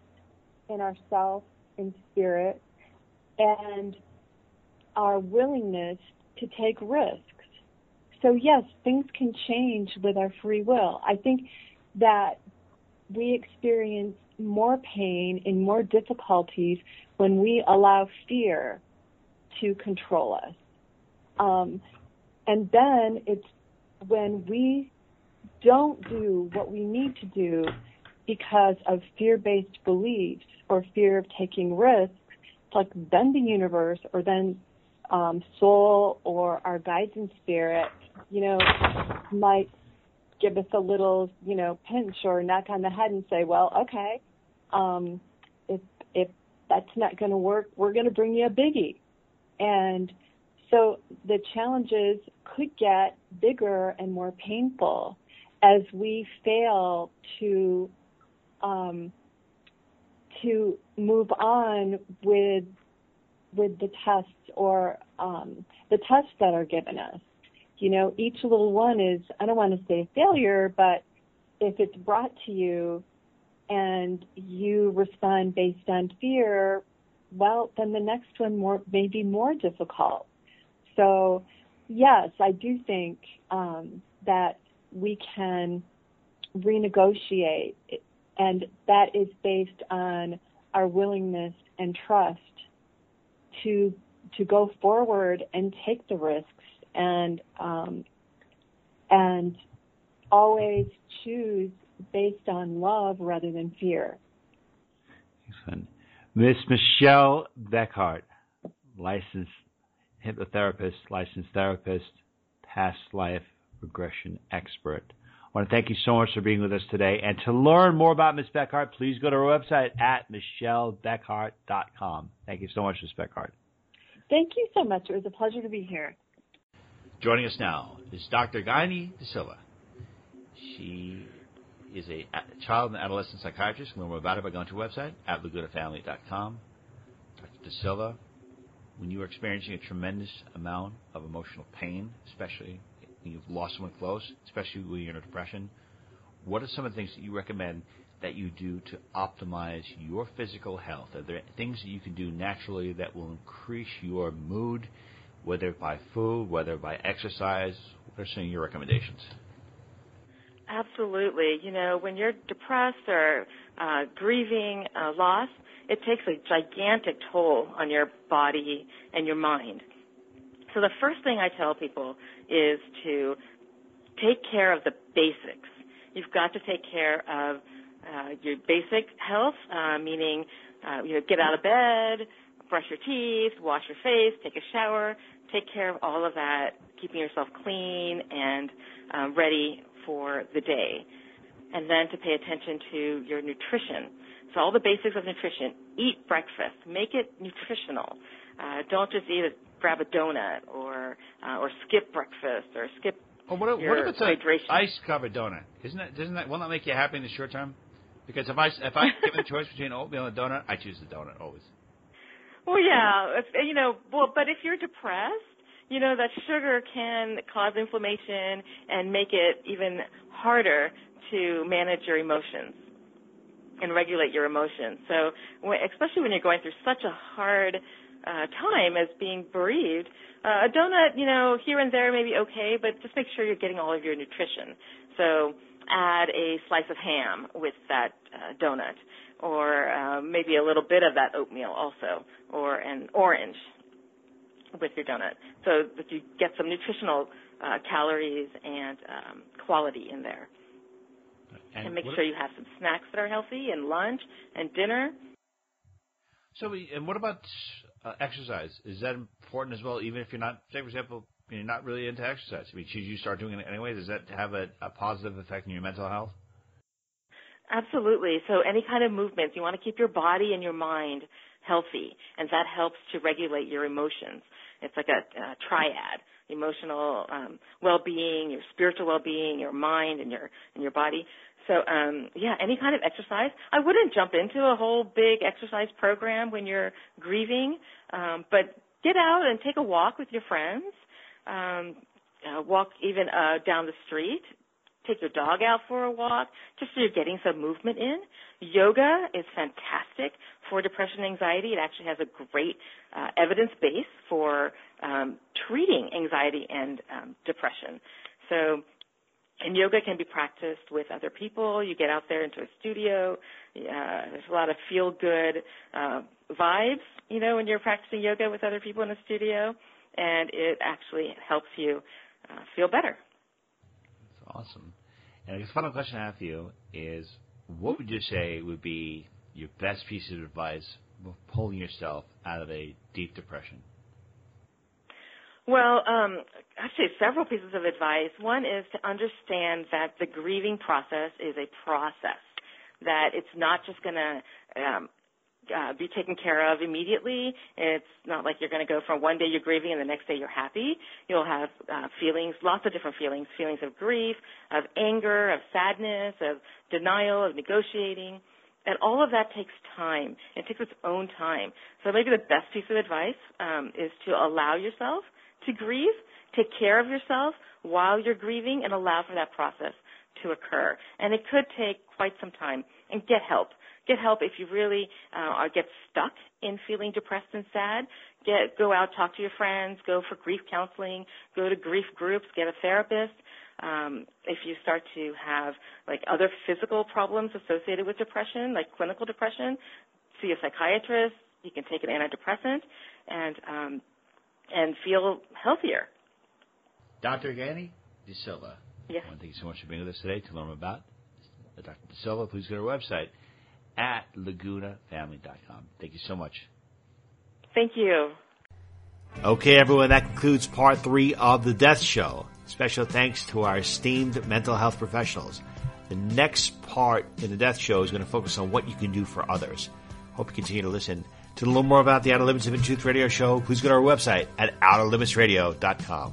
in ourself, in spirit, and our willingness to take risks. So yes, things can change with our free will. I think that we experience more pain and more difficulties when we allow fear to control us. Um, and then it's when we don't do what we need to do because of fear-based beliefs or fear of taking risks, it's like then the universe or then um, soul or our guides and spirit, you know, might give us a little, you know, pinch or knock on the head and say, well, okay, um, if if that's not going to work, we're going to bring you a biggie, and so the challenges could get bigger and more painful as we fail to um, to move on with with the tests or um, the tests that are given us. You know, each little one is I don't want to say failure, but if it's brought to you and you respond based on fear, well, then the next one more may be more difficult. So, yes, I do think um, that we can renegotiate, and that is based on our willingness and trust to to go forward and take the risks and um, and always choose based on love rather than fear. Excellent. Miss Michelle Bekaert, licensed hypnotherapist, licensed therapist, past life regression expert. I want to thank you so much for being with us today. And to learn more about Ms. Bekaert, please go to our website at michellebekaert.com. Thank you so much, Ms. Bekaert. Thank you so much. It was a pleasure to be here. Joining us now is Dr. Guiney De Silva. She is a child and adolescent psychiatrist. Learn more about it by going to our website at lagunafamily.com. Dr. DeSilva, when you are experiencing a tremendous amount of emotional pain, especially when you've lost someone close, especially when you're in a depression, what are some of the things that you recommend that you do to optimize your physical health? Are there things that you can do naturally that will increase your mood, whether by food, whether by exercise? What are some of your recommendations? Absolutely. You know, when you're depressed or uh, grieving a loss, it takes a gigantic toll on your body and your mind. So the first thing I tell people is to take care of the basics. You've got to take care of uh, your basic health, uh, meaning uh, you know get out of bed, brush your teeth, wash your face, take a shower, take care of all of that, keeping yourself clean and uh, ready for the day. And then to pay attention to your nutrition. So all the basics of nutrition. Eat breakfast. Make it nutritional. Uh, don't just eat a, grab a donut or uh, or skip breakfast or skip well, what, your what if it's hydration. an ice covered donut? Isn't that doesn't that will that make you happy in the short term? Because if I if I given the choice between oatmeal and donut, I choose the donut always. Well, yeah, if, you know, well, but if you're depressed, you know that sugar can cause inflammation and make it even harder to manage your emotions and regulate your emotions. So, especially when you're going through such a hard uh, time as being bereaved, uh, a donut, you know, here and there may be okay, but just make sure you're getting all of your nutrition. So, add a slice of ham with that uh, donut, or uh, maybe a little bit of that oatmeal also, or an orange with your donut, so that you get some nutritional uh, calories and um, quality in there. And, and make sure you have some snacks that are healthy, and lunch and dinner. So, and what about uh, exercise? Is that important as well? Even if you're not, say, for example, you're not really into exercise. I mean, should you start doing it anyway? Does that have a, a positive effect on your mental health? Absolutely. So any kind of movements, you want to keep your body and your mind healthy, and that helps to regulate your emotions. It's like a, a triad: emotional um, well-being, your spiritual well-being, your mind, and your and your body. So um, yeah, any kind of exercise. I wouldn't jump into a whole big exercise program when you're grieving, um, but get out and take a walk with your friends. Um, uh, walk even uh, down the street take your dog out for a walk, just so you're getting some movement in. Yoga is fantastic for depression and anxiety. It actually has a great uh, evidence base for um, treating anxiety and um, depression. So, and yoga can be practiced with other people. You get out there into a studio. Uh, there's a lot of feel good uh, vibes, you know, when you're practicing yoga with other people in a studio, and it actually helps you uh, feel better. Awesome. And the final question I have for you is, what would you say would be your best piece of advice for pulling yourself out of a deep depression? Well, um, actually, several pieces of advice. One is to understand that the grieving process is a process. That it's not just going to um, uh, be taken care of immediately. It's not like you're going to go from one day you're grieving and the next day you're happy. You'll have uh, feelings, lots of different feelings, feelings of grief, of anger, of sadness, of denial, of negotiating. And all of that takes time. It takes its own time. So maybe the best piece of advice um, is to allow yourself to grieve, take care of yourself while you're grieving, and allow for that process to occur. And it could take quite some time. And get help get help if you really uh, get stuck in feeling depressed and sad. Get go out, talk to your friends, go for grief counseling, go to grief groups, get a therapist. Um, if you start to have like other physical problems associated with depression, like clinical depression, see a psychiatrist. You can take an antidepressant and um, and feel healthier. Dr. Gani De Silva. Yes. I want to thank you so much for being with us today to learn about Dr. De Silva. Please go to our website at lagunafamily.com. Thank you so much. Thank you. Okay, everyone, that concludes part three of The Death Show. Special thanks to our esteemed mental health professionals. The next part in The Death Show is going to focus on what you can do for others. Hope you continue to listen. To learn more about the Outer Limits of Truth Radio Show, please go to our website at outerlimitsradio.com.